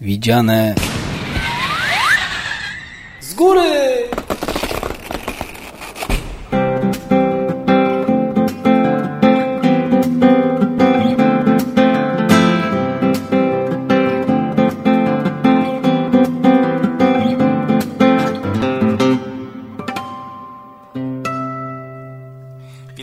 Widziane Z góry!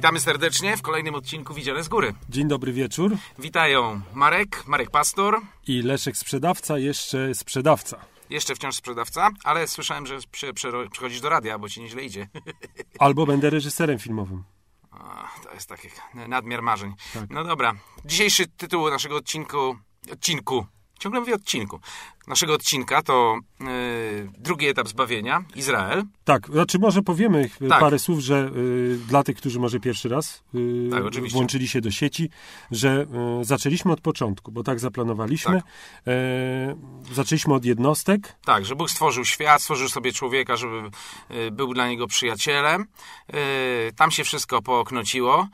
Witamy serdecznie w kolejnym odcinku Widziane z Góry. Dzień dobry wieczór. Witają Marek, Marek Pastor, I Leszek sprzedawca, jeszcze sprzedawca. jeszcze wciąż sprzedawca, ale słyszałem, że przy, przero- przychodzisz do radia, bo ci nieźle idzie. Albo będę reżyserem filmowym. A, to jest taki nadmiar marzeń. Tak. No dobra. Dzisiejszy tytuł naszego odcinku, odcinku, ciągle mówię odcinku, naszego odcinka to yy, drugi etap zbawienia, Izrael. Tak, znaczy może powiemy Tak. parę słów, że y, dla tych, którzy może pierwszy raz y, Tak, oczywiście. włączyli się do sieci, że y, zaczęliśmy od początku, bo tak zaplanowaliśmy. Tak. Zaczęliśmy od jednostek. Tak, że Bóg stworzył świat, stworzył sobie człowieka, żeby y, był dla niego przyjacielem. Y, tam się wszystko pooknociło.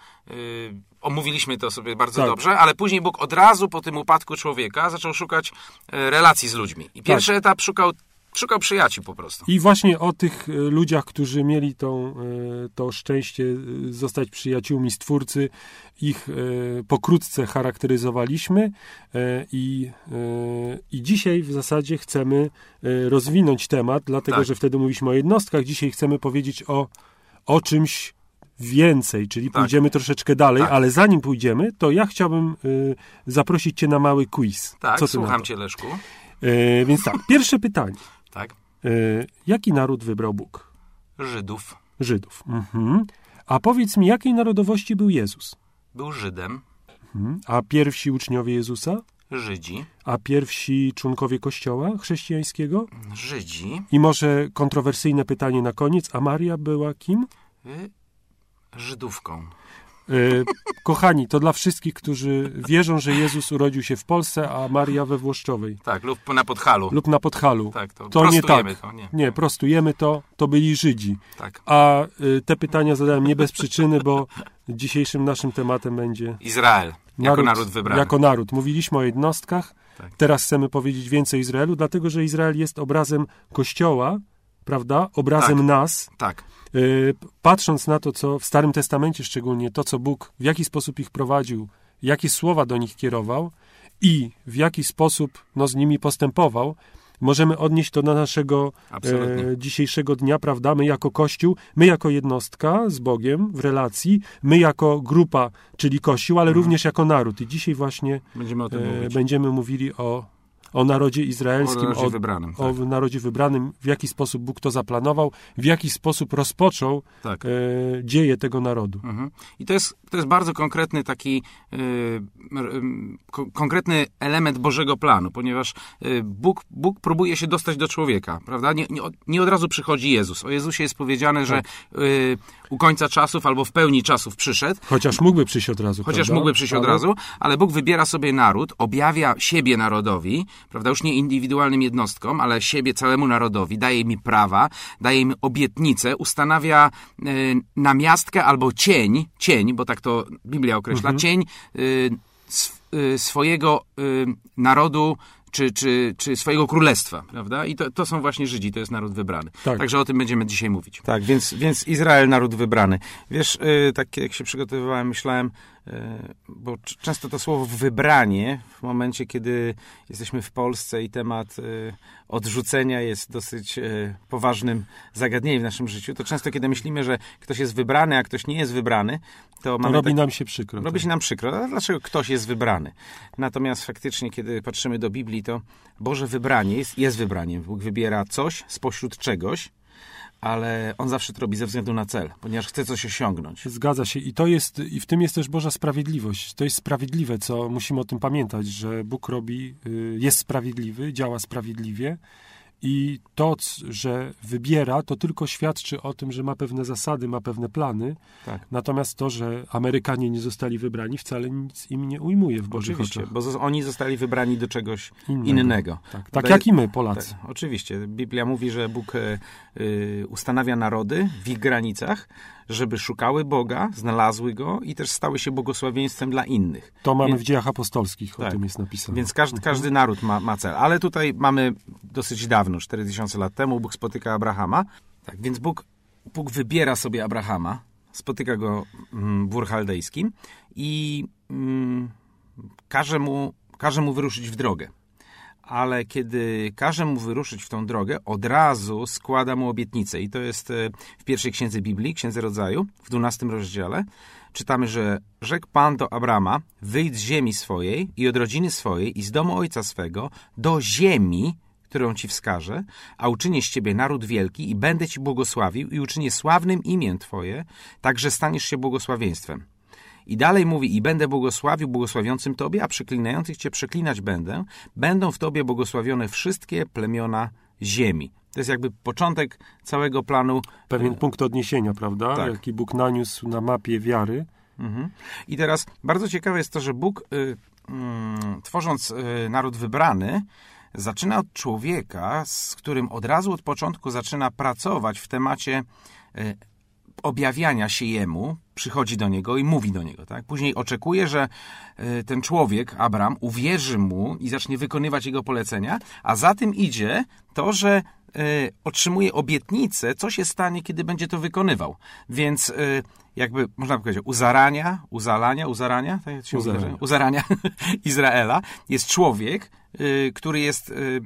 Omówiliśmy to sobie bardzo Tak. dobrze, ale później Bóg od razu po tym upadku człowieka zaczął szukać y, relacji z ludźmi. I pierwszy etap szukał, szukał przyjaciół po prostu. I właśnie o tych y, ludziach, którzy mieli tą, y, to szczęście zostać przyjaciółmi Stwórcy, ich pokrótce charakteryzowaliśmy i, i dzisiaj w zasadzie chcemy rozwinąć temat, dlatego Tak. że wtedy mówiliśmy o jednostkach, dzisiaj chcemy powiedzieć o, o czymś więcej, czyli Tak. pójdziemy troszeczkę dalej, Tak. ale zanim pójdziemy, to ja chciałbym y, zaprosić Cię na mały quiz. Tak, Co ty słucham cię, Leszku. Y, więc tak, pierwsze pytanie. Tak. Y, jaki naród wybrał Bóg? Żydów. Żydów. Mhm. A powiedz mi, jakiej narodowości był Jezus? Był Żydem. Mhm. A pierwsi uczniowie Jezusa? Żydzi. A pierwsi członkowie Kościoła chrześcijańskiego? Żydzi. I może kontrowersyjne pytanie na koniec, a Maria była kim? Y, Żydówką. E, kochani, to dla wszystkich, którzy wierzą, że Jezus urodził się w Polsce, a Maria we Włoszczowej Tak, lub na Podhalu. lub na Podhalu. Tak, to, To nie tak. to. Nie. Nie, prostujemy to, to byli Żydzi. Tak. A y, te pytania zadałem nie bez przyczyny, bo dzisiejszym naszym tematem będzie Izrael. Jako naród wybrany. Jako naród. Mówiliśmy o jednostkach. Tak. Teraz chcemy powiedzieć więcej o Izraelu, dlatego że Izrael jest obrazem Kościoła, prawda? Obrazem Tak. nas. Tak. Y, patrząc na to, co w Starym Testamencie szczególnie, to co Bóg, w jaki sposób ich prowadził, jakie słowa do nich kierował i w jaki sposób no, z nimi postępował, możemy odnieść to do naszego e, dzisiejszego dnia, prawda? My jako Kościół, my jako jednostka z Bogiem w relacji, my jako grupa, czyli Kościół, ale również jako naród. I dzisiaj właśnie Będziemy o tym e, mówić. będziemy mówili o, o narodzie izraelskim, O narodzie o, wybranym, o tak. narodzie wybranym, w jaki sposób Bóg to zaplanował, w jaki sposób rozpoczął Tak. e, dzieje tego narodu. Mhm. I to jest, to jest bardzo konkretny taki y, y, ko- konkretny element Bożego planu, ponieważ y, Bóg, Bóg próbuje się dostać do człowieka, prawda? Nie, nie, od, nie od razu przychodzi Jezus. O Jezusie jest powiedziane, że y, u końca czasów albo w pełni czasów przyszedł, Chociaż mógłby przyjść od razu. Chociaż prawda? mógłby przyjść od Ale- razu, ale Bóg wybiera sobie naród, objawia siebie narodowi, prawda, już nie indywidualnym jednostkom, ale siebie całemu narodowi, daje mi prawa, daje im obietnice, ustanawia y, namiastkę albo cień, cień, bo tak to Biblia określa, Mhm. cień y, sw, y, swojego narodu, czy, czy, czy swojego królestwa, prawda? I to, to są właśnie Żydzi, to jest naród wybrany. Tak. Także o tym będziemy dzisiaj mówić. Tak, więc, więc Izrael, naród wybrany. Wiesz, y, tak jak się przygotowywałem, myślałem, bo c- często to słowo wybranie, w momencie, kiedy jesteśmy w Polsce i temat y, odrzucenia jest dosyć y, poważnym zagadnieniem w naszym życiu, to często, kiedy myślimy, że ktoś jest wybrany, a ktoś nie jest wybrany, to To mamy robi tak- nam się przykro. Robi tak. się nam przykro. A dlaczego ktoś jest wybrany? Natomiast faktycznie, kiedy patrzymy do Biblii, to Boże wybranie jest, jest wybraniem. Bóg wybiera coś spośród czegoś, ale On zawsze to robi ze względu na cel, ponieważ chce coś osiągnąć. Zgadza się. I to jest, i w tym jest też Boża sprawiedliwość. To jest sprawiedliwe, co musimy o tym pamiętać, że Bóg robi, y, jest sprawiedliwy, działa sprawiedliwie i to, że wybiera, to tylko świadczy o tym, że ma pewne zasady, ma pewne plany. Tak. Natomiast to, że Amerykanie nie zostali wybrani, wcale nic im nie ujmuje w Bożych Oczywiście, oczach. bo oni zostali wybrani do czegoś Innego. innego. Tak, tak jak i my, Polacy. Tak, oczywiście. Biblia mówi, że Bóg y, ustanawia narody w ich granicach, żeby szukały Boga, znalazły Go i też stały się błogosławieństwem dla innych. To mamy Więc- w dziejach apostolskich, o Tak. tym jest napisane. Więc każdy, każdy naród ma, ma cel. Ale tutaj mamy dosyć dawno, 4000 lat temu, Bóg spotyka Abrahama. Tak, więc Bóg, Bóg wybiera sobie Abrahama, spotyka go mm, w Ur Chaldejskim i mm, każe, mu, każe mu wyruszyć w drogę. Ale kiedy każe mu wyruszyć w tą drogę, od razu składa mu obietnicę. I to jest e, w pierwszej księdze Biblii, księdze rodzaju, w 12 rozdziale. Czytamy, że rzekł Pan do Abrama, wyjdź z ziemi swojej i od rodziny swojej i z domu ojca swego do ziemi, którą ci wskażę, a uczynię z ciebie naród wielki i będę ci błogosławił i uczynię sławnym imię twoje, tak że staniesz się błogosławieństwem. I dalej mówi, i będę błogosławił błogosławiącym Tobie, a przeklinających Cię przeklinać będę. Będą w Tobie błogosławione wszystkie plemiona ziemi. To jest jakby początek całego planu. Pewien punkt odniesienia, prawda? Tak. Jaki Bóg naniósł na mapie wiary. Mhm. I teraz bardzo ciekawe jest to, że Bóg, y, mm, tworząc y, naród wybrany, zaczyna od człowieka, z którym od razu od początku zaczyna pracować w temacie y, objawiania się jemu, przychodzi do niego i mówi do niego. Tak? Później oczekuje, że y, ten człowiek, Abram, uwierzy mu i zacznie wykonywać jego polecenia, a za tym idzie to, że y, otrzymuje obietnicę, co się stanie, kiedy będzie to wykonywał. Więc y, jakby, można by powiedzieć, u zarania, u zalania, u zarania, tak się U mówi, zarania. że- u zarania Izraela jest człowiek, y, który jest y, y,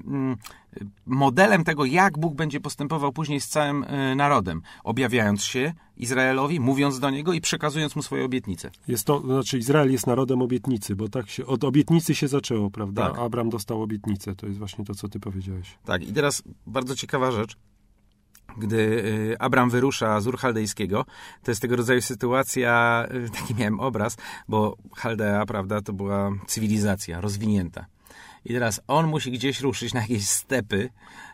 modelem tego, jak Bóg będzie postępował później z całym narodem, objawiając się Izraelowi, mówiąc do niego i przekazując mu swoje obietnice. Jest to, znaczy Izrael jest narodem obietnicy, bo tak się, od obietnicy się zaczęło, prawda? Tak. Abram dostał obietnicę, to jest właśnie to, co ty powiedziałeś. Tak, i teraz bardzo ciekawa rzecz. Gdy y, Abram wyrusza z Ur Chaldejskiego, to jest tego rodzaju sytuacja, y, taki miałem obraz, bo Chaldea, prawda, to była cywilizacja rozwinięta. I teraz on musi gdzieś ruszyć na jakieś stepy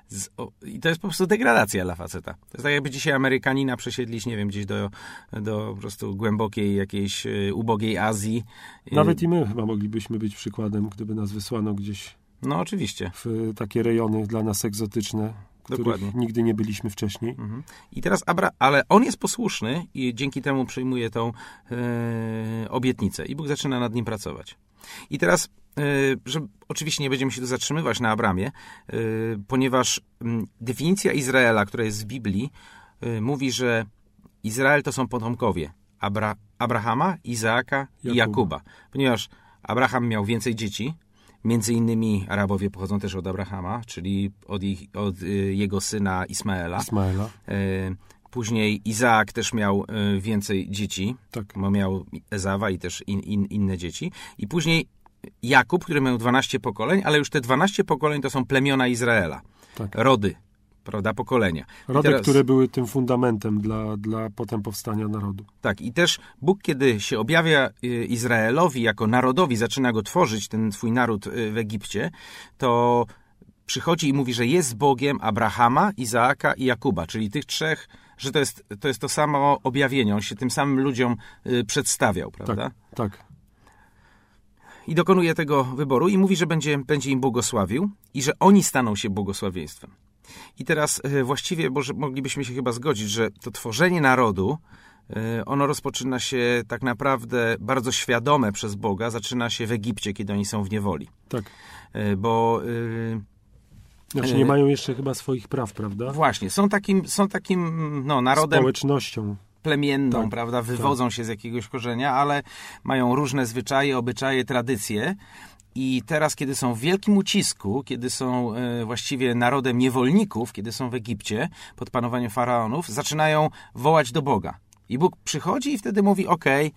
z, o, i to jest po prostu degradacja dla faceta. To jest tak jakby dzisiaj Amerykanina przesiedlić, nie wiem, gdzieś do, do po prostu głębokiej jakiejś y, ubogiej Azji. Nawet i my chyba moglibyśmy być przykładem, gdyby nas wysłano gdzieś No oczywiście. w takie rejony dla nas egzotyczne, których Dokładnie. nigdy nie byliśmy wcześniej. Mhm. I teraz Abra, ale on jest posłuszny i dzięki temu przyjmuje tą e, obietnicę i Bóg zaczyna nad nim pracować. I teraz, e, że oczywiście nie będziemy się tu zatrzymywać na Abramie, e, ponieważ mm, definicja Izraela, która jest w Biblii, e, mówi, że Izrael to są potomkowie Abra, Abrahama, Izaaka i Jakuba. Jakuba. Ponieważ Abraham miał więcej dzieci, Między innymi Arabowie pochodzą też od Abrahama, czyli od, ich, od y, jego syna Ismaela. Ismaela. E, Później Izaak też miał e, więcej dzieci, Tak. bo miał Ezawa i też in, in, inne dzieci. I później Jakub, który miał 12 pokoleń, ale już te 12 pokoleń to są plemiona Izraela. Tak. Rody, prawda, pokolenia. Rody, teraz- które były tym fundamentem dla, dla potem powstania narodu. Tak, i też Bóg, kiedy się objawia y, Izraelowi jako narodowi, zaczyna go tworzyć, ten swój naród y, w Egipcie, to przychodzi i mówi, że jest Bogiem Abrahama, Izaaka i Jakuba, czyli tych trzech, że to jest to, jest to samo objawienie. On się tym samym ludziom y, przedstawiał, prawda? Tak. I dokonuje tego wyboru i mówi, że będzie, będzie im błogosławił i że oni staną się błogosławieństwem. I teraz e, właściwie może moglibyśmy się chyba zgodzić, że to tworzenie narodu, e, ono rozpoczyna się tak naprawdę bardzo świadome przez Boga, zaczyna się w Egipcie, kiedy oni są w niewoli. Tak. E, Bo Znaczy nie mają jeszcze chyba swoich praw, prawda? właśnie, są takim, są takim no, narodem Społecznością. plemienną, Tak, prawda, wywodzą się z jakiegoś korzenia, ale mają różne zwyczaje, obyczaje, tradycje. I teraz, kiedy są w wielkim ucisku, kiedy są e, właściwie narodem niewolników, kiedy są w Egipcie pod panowaniem faraonów, zaczynają wołać do Boga. I Bóg przychodzi i wtedy mówi: Okej,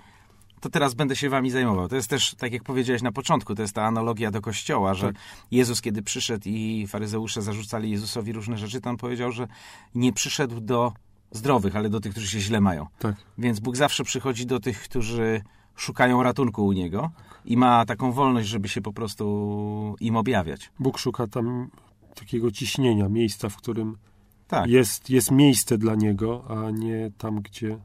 to teraz będę się wami zajmował. To jest też, tak jak powiedziałeś na początku, to jest ta analogia do kościoła, że Tak. Jezus, kiedy przyszedł i faryzeusze zarzucali Jezusowi różne rzeczy, to on powiedział, że nie przyszedł do zdrowych, ale do tych, którzy się źle mają. Tak. Więc Bóg zawsze przychodzi do tych, którzy szukają ratunku u Niego i ma taką wolność, żeby się po prostu im objawiać. Bóg szuka tam takiego ciśnienia, miejsca, w którym Tak, jest, jest miejsce dla niego, a nie tam, gdzie,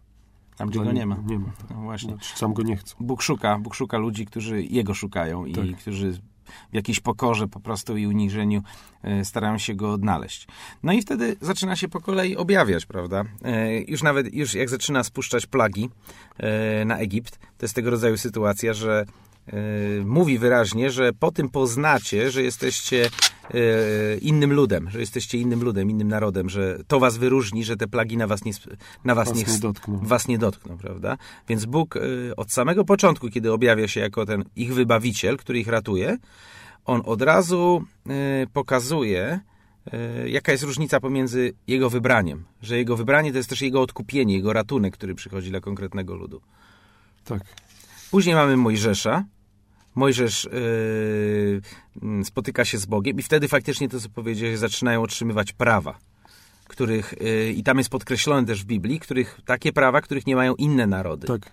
tam gdzie go nie ma. Nie ma. No właśnie. Znaczy, sam go nie chcą. Bóg szuka, Bóg szuka ludzi, którzy Jego szukają i Tak. którzy w jakiejś pokorze po prostu i uniżeniu e, starają się go odnaleźć. No i wtedy zaczyna się po kolei objawiać, prawda? E, już nawet, już jak zaczyna spuszczać plagi e, na Egipt, to jest tego rodzaju sytuacja, że mówi wyraźnie, że po tym poznacie, że jesteście innym ludem, że jesteście innym ludem, innym narodem, że to was wyróżni, że te plagi na was nie, na was, Was nie, nie dotkną. was nie dotkną, prawda? Więc Bóg od samego początku, kiedy objawia się jako ten ich wybawiciel, który ich ratuje, on od razu y, pokazuje, jaka jest różnica pomiędzy jego wybraniem. Że jego wybranie to jest też jego odkupienie, jego ratunek, który przychodzi dla konkretnego ludu. Tak. Później mamy Mojżesza. Mojżesz yy, spotyka się z Bogiem i wtedy faktycznie to, co powiedziałeś, zaczynają otrzymywać prawa, których, yy, i tam jest podkreślone też w Biblii, których, takie prawa, których nie mają inne narody. Tak.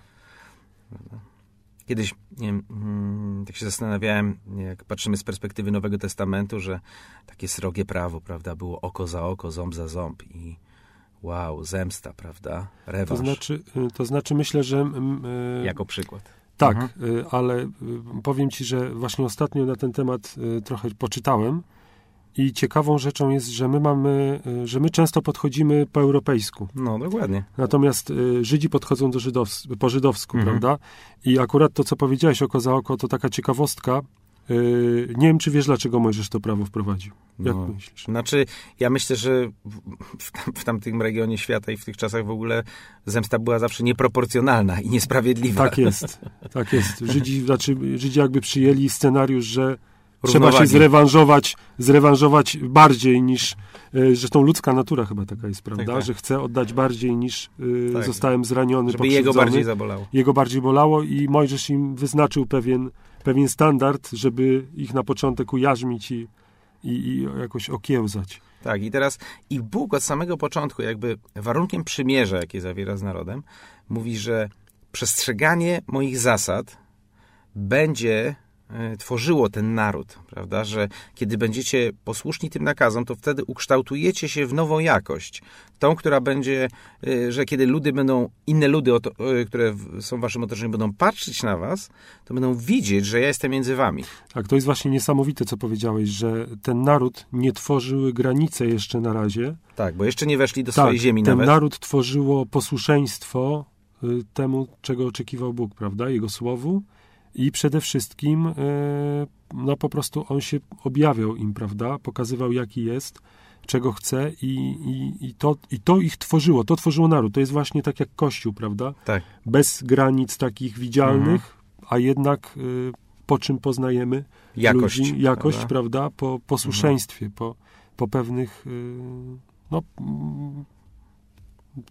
Kiedyś, wiem, mm, tak się zastanawiałem, jak patrzymy z perspektywy Nowego Testamentu, że takie srogie prawo, prawda, było oko za oko, ząb za ząb i wow, zemsta, prawda, To rewanż, znaczy, y, to znaczy myślę, że... mm, y, jako przykład. Tak, Mhm. y, ale y, powiem ci, że właśnie ostatnio na ten temat y, trochę poczytałem i ciekawą rzeczą jest, że my mamy, że my często podchodzimy po europejsku. No, dokładnie. Natomiast Żydzi podchodzą do żydows po żydowsku, Mhm. prawda? I akurat to, co powiedziałeś oko za oko, to taka ciekawostka. Y, nie wiem, czy wiesz, dlaczego Mojżesz to prawo wprowadził. Jak No. myślisz? Znaczy, ja myślę, że w, w, tam, w tamtym regionie świata i w tych czasach w ogóle zemsta była zawsze nieproporcjonalna i niesprawiedliwa. Tak jest, tak jest. Żydzi, znaczy, Żydzi jakby przyjęli scenariusz, że trzeba się zrewanżować, zrewanżować bardziej niż, y, zresztą ludzka natura chyba taka jest, prawda? Tak, tak. Że chce oddać bardziej niż y, Tak. zostałem zraniony, Żeby jego bardziej zabolało. jego bardziej bolało i Mojżesz im wyznaczył pewien, pewien standard, żeby ich na początek ujarzmić i, i, i jakoś okiełzać. Tak, i teraz i Bóg od samego początku, jakby warunkiem przymierza, jakie zawiera z narodem, mówi, że przestrzeganie moich zasad będzie tworzyło ten naród, prawda? Że kiedy będziecie posłuszni tym nakazom, to wtedy ukształtujecie się w nową jakość. Tą, która będzie, e, że kiedy ludy będą, inne ludy, e, które są w waszym otoczeniu, będą patrzeć na was, to będą widzieć, że ja jestem między wami. Tak, to jest właśnie niesamowite, co powiedziałeś, że ten naród nie tworzyły granice jeszcze na razie. Tak, bo jeszcze nie weszli do tak, swojej ziemi ten nawet. naród tworzyło posłuszeństwo y, temu, czego oczekiwał Bóg, prawda? Jego słowu. I przede wszystkim, y, no po prostu on się objawiał im, prawda? Pokazywał, jaki jest, czego chce i, i, i, to, i to ich tworzyło. To tworzyło naród. To jest właśnie tak jak Kościół, prawda? Tak. Bez granic takich widzialnych, a jednak y, po czym poznajemy Jakość. ludzi, jakość, prawda? prawda? Po posłuszeństwie, po, po pewnych y, no,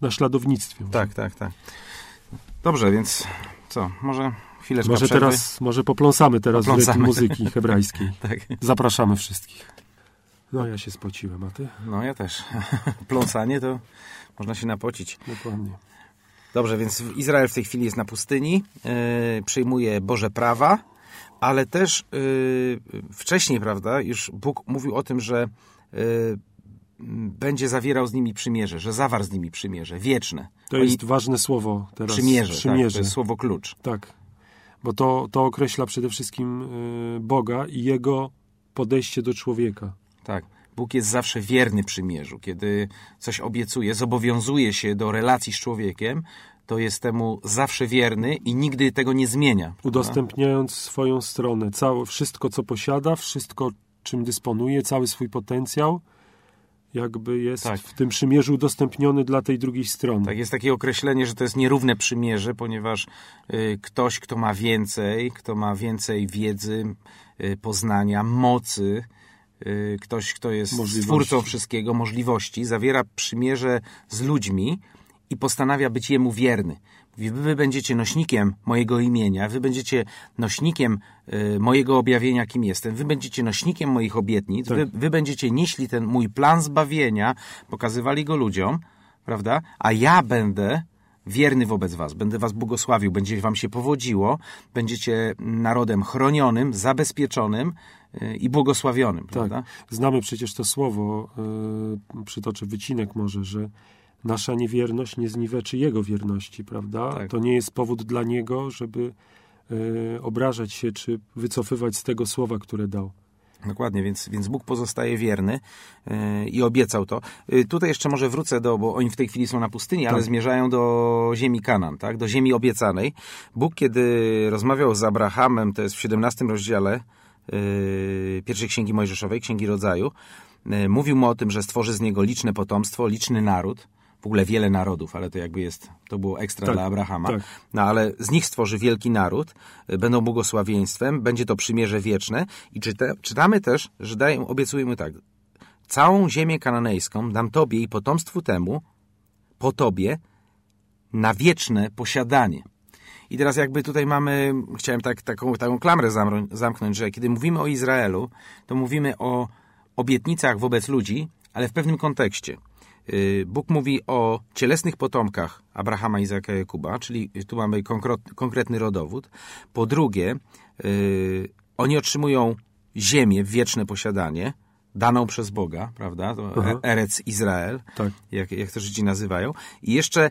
naśladownictwie. Tak, tak, tak. Dobrze, więc co, może Może przerwy? teraz, może popląsamy teraz Popląsamy. muzyki hebrajskiej. Tak. Zapraszamy wszystkich. No, ja się spociłem, a ty? No ja też. Pląsanie to można się napocić. Dokładnie. Dobrze, więc Izrael w tej chwili jest na pustyni, yy, przyjmuje Boże prawa, ale też yy, wcześniej, prawda, już Bóg mówił o tym, że yy, będzie zawierał z nimi przymierze, że zawarł z nimi przymierze, wieczne. To Oni- jest ważne słowo teraz. przymierze, Tak, Przymierze. to jest słowo klucz. Tak, bo to, to określa przede wszystkim y, Boga i Jego podejście do człowieka. Tak. Bóg jest zawsze wierny przymierzu. Kiedy coś obiecuje, zobowiązuje się do relacji z człowiekiem, to jest temu zawsze wierny i nigdy tego nie zmienia. Udostępniając swoją stronę, całe, wszystko co posiada, wszystko czym dysponuje, cały swój potencjał, jakby jest Tak. w tym przymierzu udostępniony dla tej drugiej strony. Tak, jest takie określenie, że to jest nierówne przymierze, ponieważ y, ktoś, kto ma więcej, kto ma więcej wiedzy, y, poznania, mocy, y, ktoś, kto jest Możliwości. stwórcą wszystkiego, możliwości, zawiera przymierze z ludźmi i postanawia być jemu wierny. Wy będziecie nośnikiem mojego imienia, wy będziecie nośnikiem y, mojego objawienia, kim jestem, wy będziecie nośnikiem moich obietnic, Tak. wy, wy będziecie nieśli ten mój plan zbawienia, pokazywali go ludziom, prawda? A ja będę wierny wobec was, będę was błogosławił, będzie wam się powodziło, będziecie narodem chronionym, zabezpieczonym y, i błogosławionym, prawda? Znamy przecież to słowo, y, przytoczę wycinek może, że nasza niewierność nie zniweczy Jego wierności, prawda? Tak. To nie jest powód dla Niego, żeby e, obrażać się, czy wycofywać z tego słowa, które dał. Dokładnie, więc, więc Bóg pozostaje wierny yy, i obiecał to. Yy, tutaj jeszcze może wrócę do, bo oni w tej chwili są na pustyni, tak. ale zmierzają do ziemi Kanan, tak? do ziemi obiecanej. Bóg, kiedy rozmawiał z Abrahamem, to jest w 17 rozdziale yy, pierwszej księgi Mojżeszowej, księgi rodzaju, mówił mu o tym, że stworzy z niego liczne potomstwo, liczny naród w ogóle wiele narodów, ale to jakby jest, to było ekstra tak, dla Abrahama. Tak. No ale z nich stworzy wielki naród, będą błogosławieństwem, będzie to przymierze wieczne i czyta, czytamy też, że dają, obiecujemy tak, całą ziemię kananejską dam tobie i potomstwu temu, po tobie, na wieczne posiadanie. I teraz jakby tutaj mamy, chciałem tak, taką, taką klamrę zamknąć, że kiedy mówimy o Izraelu, to mówimy o obietnicach wobec ludzi, ale w pewnym kontekście. Y, Bóg mówi o cielesnych potomkach Abrahama, Izaka i Jakuba, czyli tu mamy konkretny rodowód. Po drugie, y, oni otrzymują ziemię, wieczne posiadanie, daną przez Boga, prawda? To Aha. Erec Izrael, tak. jak, jak to Żydzi nazywają. I jeszcze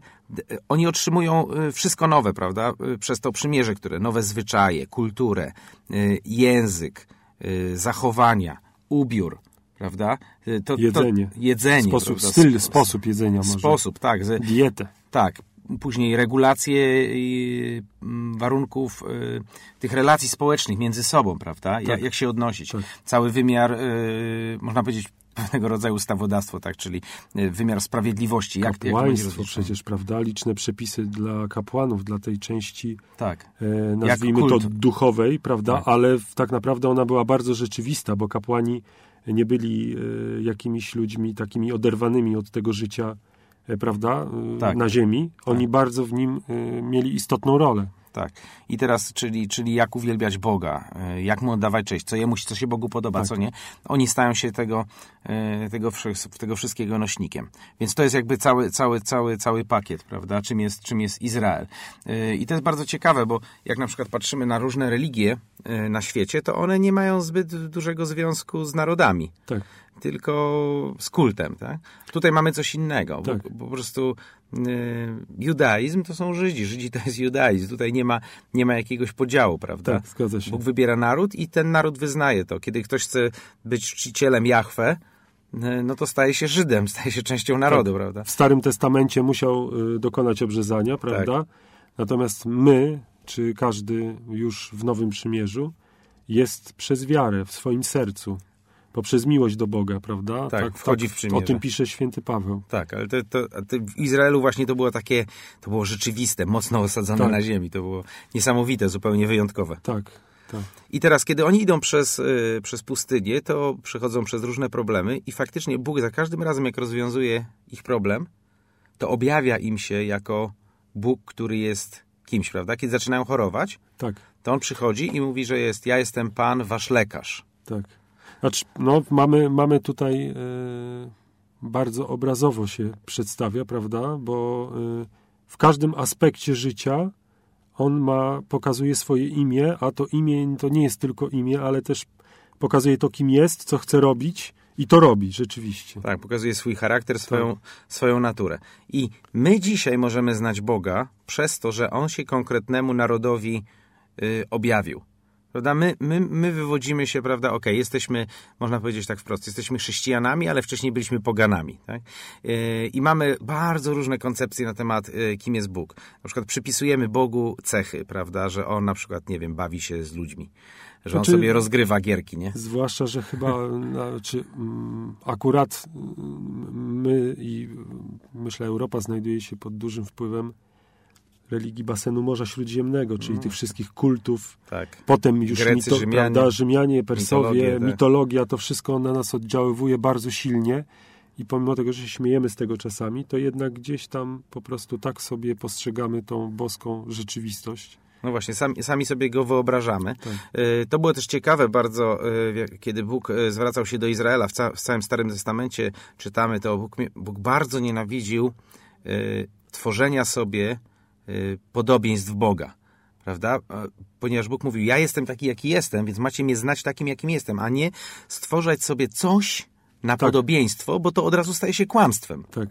oni otrzymują y, wszystko nowe, prawda? Przez to przymierze, które nowe zwyczaje, kulturę, język, zachowania, ubiór, prawda? To, jedzenie. To jedzenie. Sposób, prawda? styl, sposób jedzenia może. Sposób, tak. Że, Dietę. Tak. Później regulacje mm, warunków y, tych relacji społecznych między sobą, prawda? Tak. Jak, jak się odnosić. Tak. Cały wymiar, y, można powiedzieć, pewnego rodzaju ustawodawstwo, tak, czyli y, wymiar sprawiedliwości. Jak, Kapłaństwo jak przecież, prawda? Liczne przepisy dla kapłanów, dla tej części, tak. e, nazwijmy to duchowej, prawda? Tak. Ale tak naprawdę ona była bardzo rzeczywista, bo kapłani nie byli e, jakimiś ludźmi takimi oderwanymi od tego życia, e, prawda, e, tak. na ziemi. Oni tak. bardzo w nim mieli istotną rolę. Tak. I teraz, czyli, czyli jak uwielbiać Boga, jak mu oddawać cześć, co jemu, co się Bogu podoba, tak. co nie. Oni stają się tego, tego, tego wszystkiego nośnikiem. Więc to jest jakby cały, cały, cały, cały pakiet, prawda, czym jest, czym jest Izrael. I to jest bardzo ciekawe, bo jak na przykład patrzymy na różne religie na świecie, to one nie mają zbyt dużego związku z narodami. Tak tylko z kultem. Tak? Tutaj mamy coś innego, tak. bo, po prostu judaizm to są Żydzi, Żydzi to jest judaizm. Tutaj nie ma, nie ma jakiegoś podziału, prawda? Tak, zgadza się. Bóg wybiera naród i ten naród wyznaje to. Kiedy ktoś chce być czcicielem Jahwe, y, no to staje się Żydem, staje się częścią narodu, tak. prawda? W Starym Testamencie musiał y, dokonać obrzezania, prawda? Tak. Natomiast my, czy każdy już w Nowym Przymierzu, jest przez wiarę w swoim sercu poprzez miłość do Boga, prawda? Tak, tak wchodzi tak, w przymierze. O tym pisze święty Paweł. Tak, ale to, to, to w Izraelu właśnie to było takie, to było rzeczywiste, mocno osadzone tak. na ziemi. To było niesamowite, zupełnie wyjątkowe. Tak, tak. I teraz, kiedy oni idą przez, y, przez pustynię, to przechodzą przez różne problemy i faktycznie Bóg za każdym razem, jak rozwiązuje ich problem, to objawia im się jako Bóg, który jest kimś, prawda? Kiedy zaczynają chorować, tak. to on przychodzi i mówi, że jest, ja jestem Pan, wasz lekarz. Tak. Znaczy, no, mamy, mamy tutaj e, bardzo obrazowo się przedstawia, prawda? Bo e, w każdym aspekcie życia on ma, pokazuje swoje imię, a to imię to nie jest tylko imię, ale też pokazuje to, kim jest, co chce robić i to robi rzeczywiście. Tak, pokazuje swój charakter, swoją, tak. swoją naturę. I my dzisiaj możemy znać Boga przez to, że On się konkretnemu narodowi y, objawił. Prawda? My, my, my wywodzimy się, prawda, okej, okay, jesteśmy, można powiedzieć tak wprost, jesteśmy chrześcijanami, ale wcześniej byliśmy poganami. Tak? Yy, I mamy bardzo różne koncepcje na temat, yy, kim jest Bóg. Na przykład przypisujemy Bogu cechy, prawda, że On na przykład, nie wiem, bawi się z ludźmi że znaczy, on sobie rozgrywa gierki, nie? Zwłaszcza, że chyba znaczy, akurat mm, my i myślę Europa znajduje się pod dużym wpływem religii basenu Morza Śródziemnego, czyli mm. tych wszystkich kultów. Tak. Potem już Grecy, mito, Rzymianie, prawda, Rzymianie Persowie, tak. mitologia, to wszystko na nas oddziaływuje bardzo silnie. I pomimo tego, że się śmiejemy z tego czasami, to jednak gdzieś tam po prostu tak sobie postrzegamy tą boską rzeczywistość. No właśnie, sami, sami sobie go wyobrażamy. Tak. E, to było też ciekawe bardzo, e, kiedy Bóg e, zwracał się do Izraela w, ca w całym Starym Testamencie, czytamy to, Bóg, Bóg bardzo nienawidził tworzenia sobie Y, podobieństw Boga. Prawda? Ponieważ Bóg mówił, ja jestem taki, jaki jestem, więc macie mnie znać takim, jakim jestem, a nie stworzać sobie coś na tak. podobieństwo, bo to od razu staje się kłamstwem. Tak.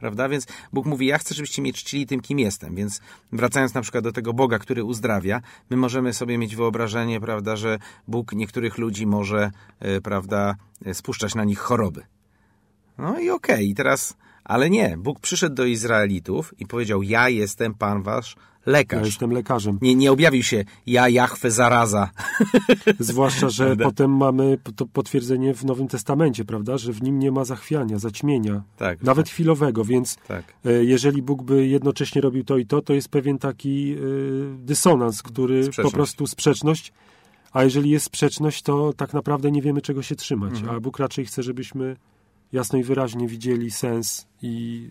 Prawda? Więc Bóg mówi, ja chcę, żebyście mnie czcili tym, kim jestem. Więc wracając na przykład do tego Boga, który uzdrawia, my możemy sobie mieć wyobrażenie, prawda, że Bóg niektórych ludzi może, e, prawda, e, spuszczać na nich choroby. No i okej, okay. i teraz, ale nie, Bóg przyszedł do Izraelitów i powiedział, ja jestem Pan wasz lekarz. Ja jestem lekarzem. Nie, nie objawił się, ja Jachwę zaraza. Zwłaszcza, że potem mamy to potwierdzenie w Nowym Testamencie, prawda, że w nim nie ma zachwiania, zaćmienia, tak, nawet tak. chwilowego, więc tak. E, jeżeli Bóg by jednocześnie robił to i to, to jest pewien taki y, dysonans, który sprzeczność. po prostu sprzeczność, a jeżeli jest sprzeczność, to tak naprawdę nie wiemy, czego się trzymać, mhm. a Bóg raczej chce, żebyśmy jasno i wyraźnie widzieli sens i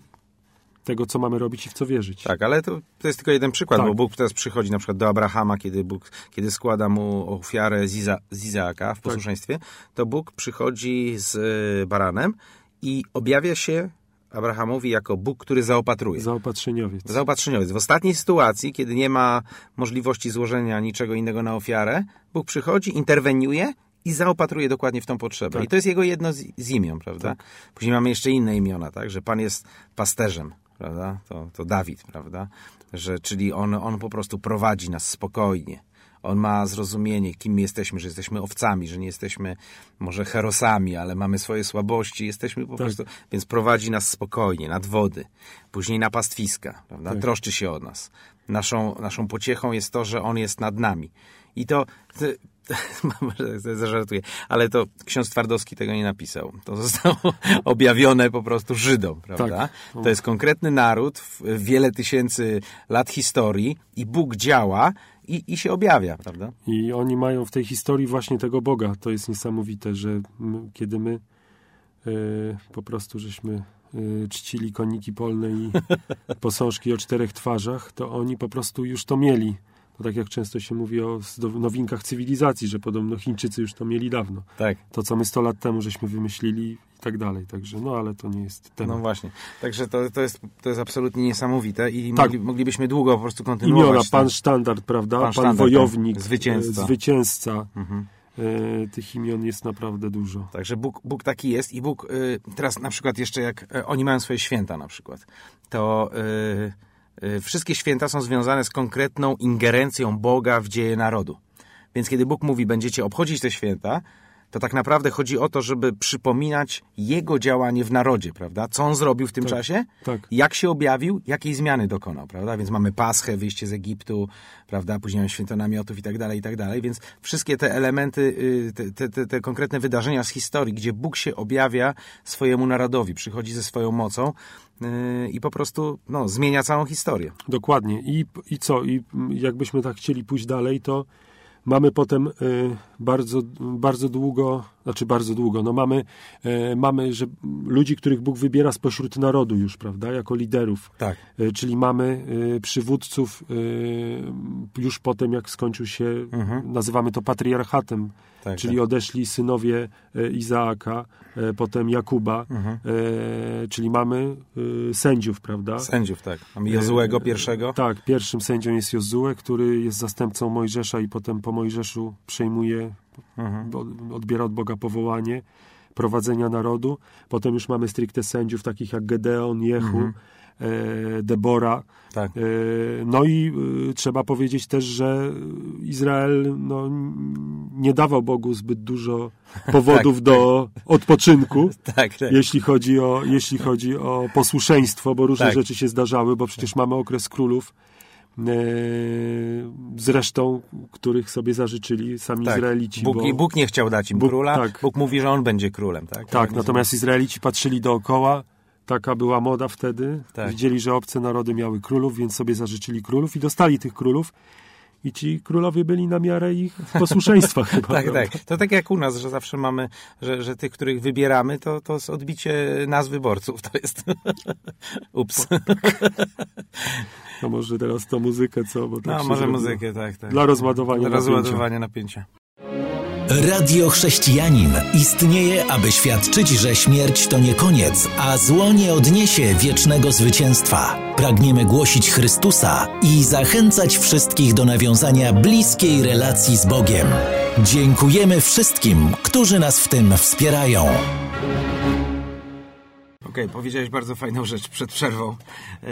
tego, co mamy robić i w co wierzyć. Tak, ale to, to jest tylko jeden przykład, tak. bo Bóg teraz przychodzi na przykład do Abrahama, kiedy Bóg, kiedy składa mu ofiarę z, Iza, z Izaaka w tak. posłuszeństwie, tak. to Bóg przychodzi z y, baranem i objawia się Abrahamowi jako Bóg, który zaopatruje. Zaopatrzeniowiec. Zaopatrzeniowiec. W ostatniej sytuacji, kiedy nie ma możliwości złożenia niczego innego na ofiarę, Bóg przychodzi, interweniuje i zaopatruje dokładnie w tą potrzebę. Tak. I to jest jego jedno z, z imion, prawda? Tak. Później mamy jeszcze inne imiona, tak? Że Pan jest pasterzem, prawda? To, to Dawid, prawda? Że, czyli on, on po prostu prowadzi nas spokojnie. On ma zrozumienie, kim jesteśmy, że jesteśmy owcami, że nie jesteśmy może herosami, ale mamy swoje słabości, jesteśmy po tak. prostu, więc prowadzi nas spokojnie, nad wody, później na pastwiska, prawda? Tak. Troszczy się o nas. Naszą, naszą pociechą jest to, że On jest nad nami. I to, zażartuję, ale to ksiądz Twardowski tego nie napisał. To zostało objawione po prostu Żydom, prawda? Tak. To jest konkretny naród, wiele tysięcy lat historii i Bóg działa i, i się objawia, prawda? I oni mają w tej historii właśnie tego Boga. To jest niesamowite, że my, kiedy my e, po prostu żeśmy e, czcili koniki polne i posążki o czterech twarzach, to oni po prostu już to mieli. To tak jak często się mówi o nowinkach cywilizacji, że podobno Chińczycy już to mieli dawno. Tak. To, co my 100 lat temu żeśmy wymyślili i tak dalej. Także, no ale to nie jest temat. No właśnie. Także to, to, jest, to jest absolutnie niesamowite i tak. mogli, moglibyśmy długo po prostu kontynuować. Imiona, pan sztandard, prawda? Pan, pan sztandard, wojownik, tak. zwycięzca. zwycięzca. Mhm. E, tych imion jest naprawdę dużo. Także Bóg, Bóg taki jest i Bóg, y, teraz na przykład jeszcze jak y, oni mają swoje święta na przykład, to... Y, wszystkie święta są związane z konkretną ingerencją Boga w dzieje narodu. Więc kiedy Bóg mówi, będziecie obchodzić te święta, to tak naprawdę chodzi o to, żeby przypominać Jego działanie w narodzie, prawda? Co On zrobił w tym tak, czasie, tak. jak się objawił, jakiej zmiany dokonał, prawda? Więc mamy Paschę, wyjście z Egiptu, prawda? Później mamy święto namiotów i tak dalej, i tak dalej. Więc wszystkie te elementy, y, te, te, te konkretne wydarzenia z historii, gdzie Bóg się objawia swojemu narodowi, przychodzi ze swoją mocą, i po prostu no, zmienia całą historię. Dokładnie. I, I co? I jakbyśmy tak chcieli pójść dalej, to Mamy potem y, bardzo, bardzo długo, znaczy bardzo długo, no mamy, y, mamy że ludzi, których Bóg wybiera spośród narodu już, prawda, jako liderów. Tak. Y, czyli mamy przywódców już potem, jak skończył się, mhm. nazywamy to patriarchatem, tak, czyli tak. odeszli synowie Izaaka, potem Jakuba, mhm. czyli mamy sędziów, prawda? Sędziów, tak. Mamy Jozuego pierwszego. Tak, pierwszym sędzią jest Jozue, który jest zastępcą Mojżesza i potem po Mojżeszu przejmuje, mhm. odbiera od Boga powołanie prowadzenia narodu. Potem już mamy stricte sędziów takich jak Gedeon, Jehu, mhm. E, Debora. Tak. E, no i e, trzeba powiedzieć też, że Izrael no, nie dawał Bogu zbyt dużo powodów tak, do odpoczynku, tak, tak. Jeśli, chodzi o, jeśli chodzi o posłuszeństwo, bo różne tak. rzeczy się zdarzały, bo przecież mamy okres królów zresztą, których sobie zażyczyli sami tak. Izraelici. Bóg, bo... Bóg nie chciał dać im Bóg, króla, tak. Bóg mówi, że on będzie królem. Tak, tak natomiast Izraelici patrzyli dookoła, taka była moda wtedy, tak. widzieli, że obce narody miały królów, więc sobie zażyczyli królów i dostali tych królów. I ci królowie byli na miarę ich posłuszeństwa chyba. tak, tak. To tak jak u nas, że zawsze mamy, że, że tych, których wybieramy, to, to jest odbicie nas wyborców. To jest... Ups. No może teraz to muzykę, co? Bo tak no, może muzykę, tak, tak. Dla rozładowania Dla rozładowania napięcia. Radio Chrześcijanin istnieje, aby świadczyć, że śmierć to nie koniec, a zło nie odniesie wiecznego zwycięstwa. Pragniemy głosić Chrystusa i zachęcać wszystkich do nawiązania bliskiej relacji z Bogiem. Dziękujemy wszystkim, którzy nas w tym wspierają. Okej, powiedziałeś bardzo fajną rzecz przed przerwą, e,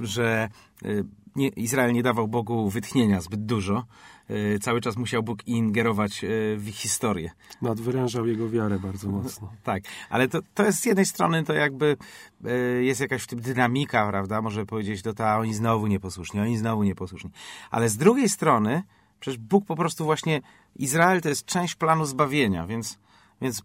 że e, nie, Izrael nie dawał Bogu wytchnienia zbyt dużo. E, cały czas musiał Bóg ingerować e, w ich historię. Nadwyrężał jego wiarę bardzo mocno. Tak, ale to, to jest z jednej strony to jakby e, jest jakaś w tym dynamika, prawda? Może powiedzieć, to ta oni znowu nieposłuszni, oni znowu nieposłuszni. Ale z drugiej strony, przecież Bóg po prostu właśnie, Izrael to jest część planu zbawienia, więc, więc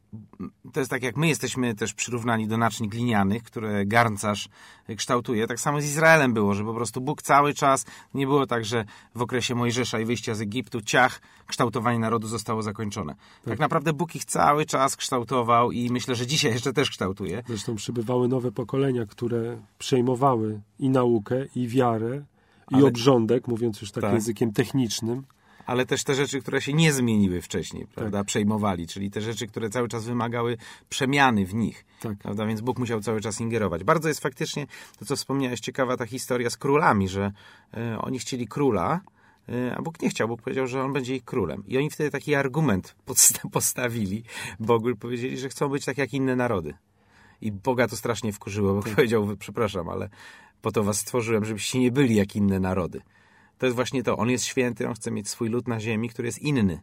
to jest tak jak my jesteśmy też przyrównani do naczyń glinianych, które garncarz kształtuje. Tak samo z Izraelem było, że po prostu Bóg cały czas, nie było tak, że w okresie Mojżesza i wyjścia z Egiptu ciach, kształtowanie narodu zostało zakończone. Tak. naprawdę Bóg ich cały czas kształtował i myślę, że dzisiaj jeszcze też kształtuje. Zresztą przybywały nowe pokolenia, które przejmowały i naukę, i wiarę, i Ale- obrządek, mówiąc już tak, Tak. językiem technicznym. Ale też te rzeczy, które się nie zmieniły wcześniej, prawda, przejmowali, czyli te rzeczy, które cały czas wymagały przemiany w nich, Tak. prawda, więc Bóg musiał cały czas ingerować. Bardzo jest faktycznie, to co wspomniałeś, ciekawa ta historia z królami, że e, oni chcieli króla, e, a Bóg nie chciał, Bóg powiedział, że on będzie ich królem. I oni wtedy taki argument postawili Bogu powiedzieli, że chcą być tak jak inne narody. I Boga to strasznie wkurzyło, bo powiedział, przepraszam, ale po to was stworzyłem, żebyście nie byli jak inne narody. To jest właśnie to. On jest święty, on chce mieć swój lud na ziemi, który jest inny.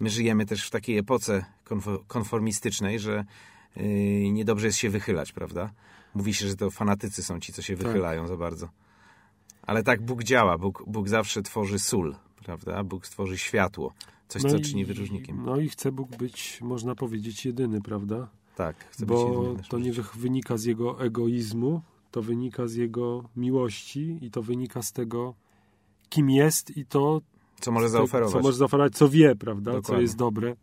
My żyjemy też w takiej epoce konfo- konformistycznej, że yy, niedobrze jest się wychylać, prawda? Mówi się, że to fanatycy są ci, co się wychylają za bardzo. Ale tak Bóg działa. Bóg, Bóg zawsze tworzy sól, prawda? Bóg stworzy światło. Coś, co i- czyni wyróżnikiem. No i chce Bóg być, można powiedzieć, jedyny, prawda? Tak, być Bo jedyny to nie wy- wynika z jego egoizmu, to wynika z jego miłości i to wynika z tego, kim jest i to, Co może zaoferować. co może zaoferować, co wie, prawda? Co Dokładnie. jest dobre.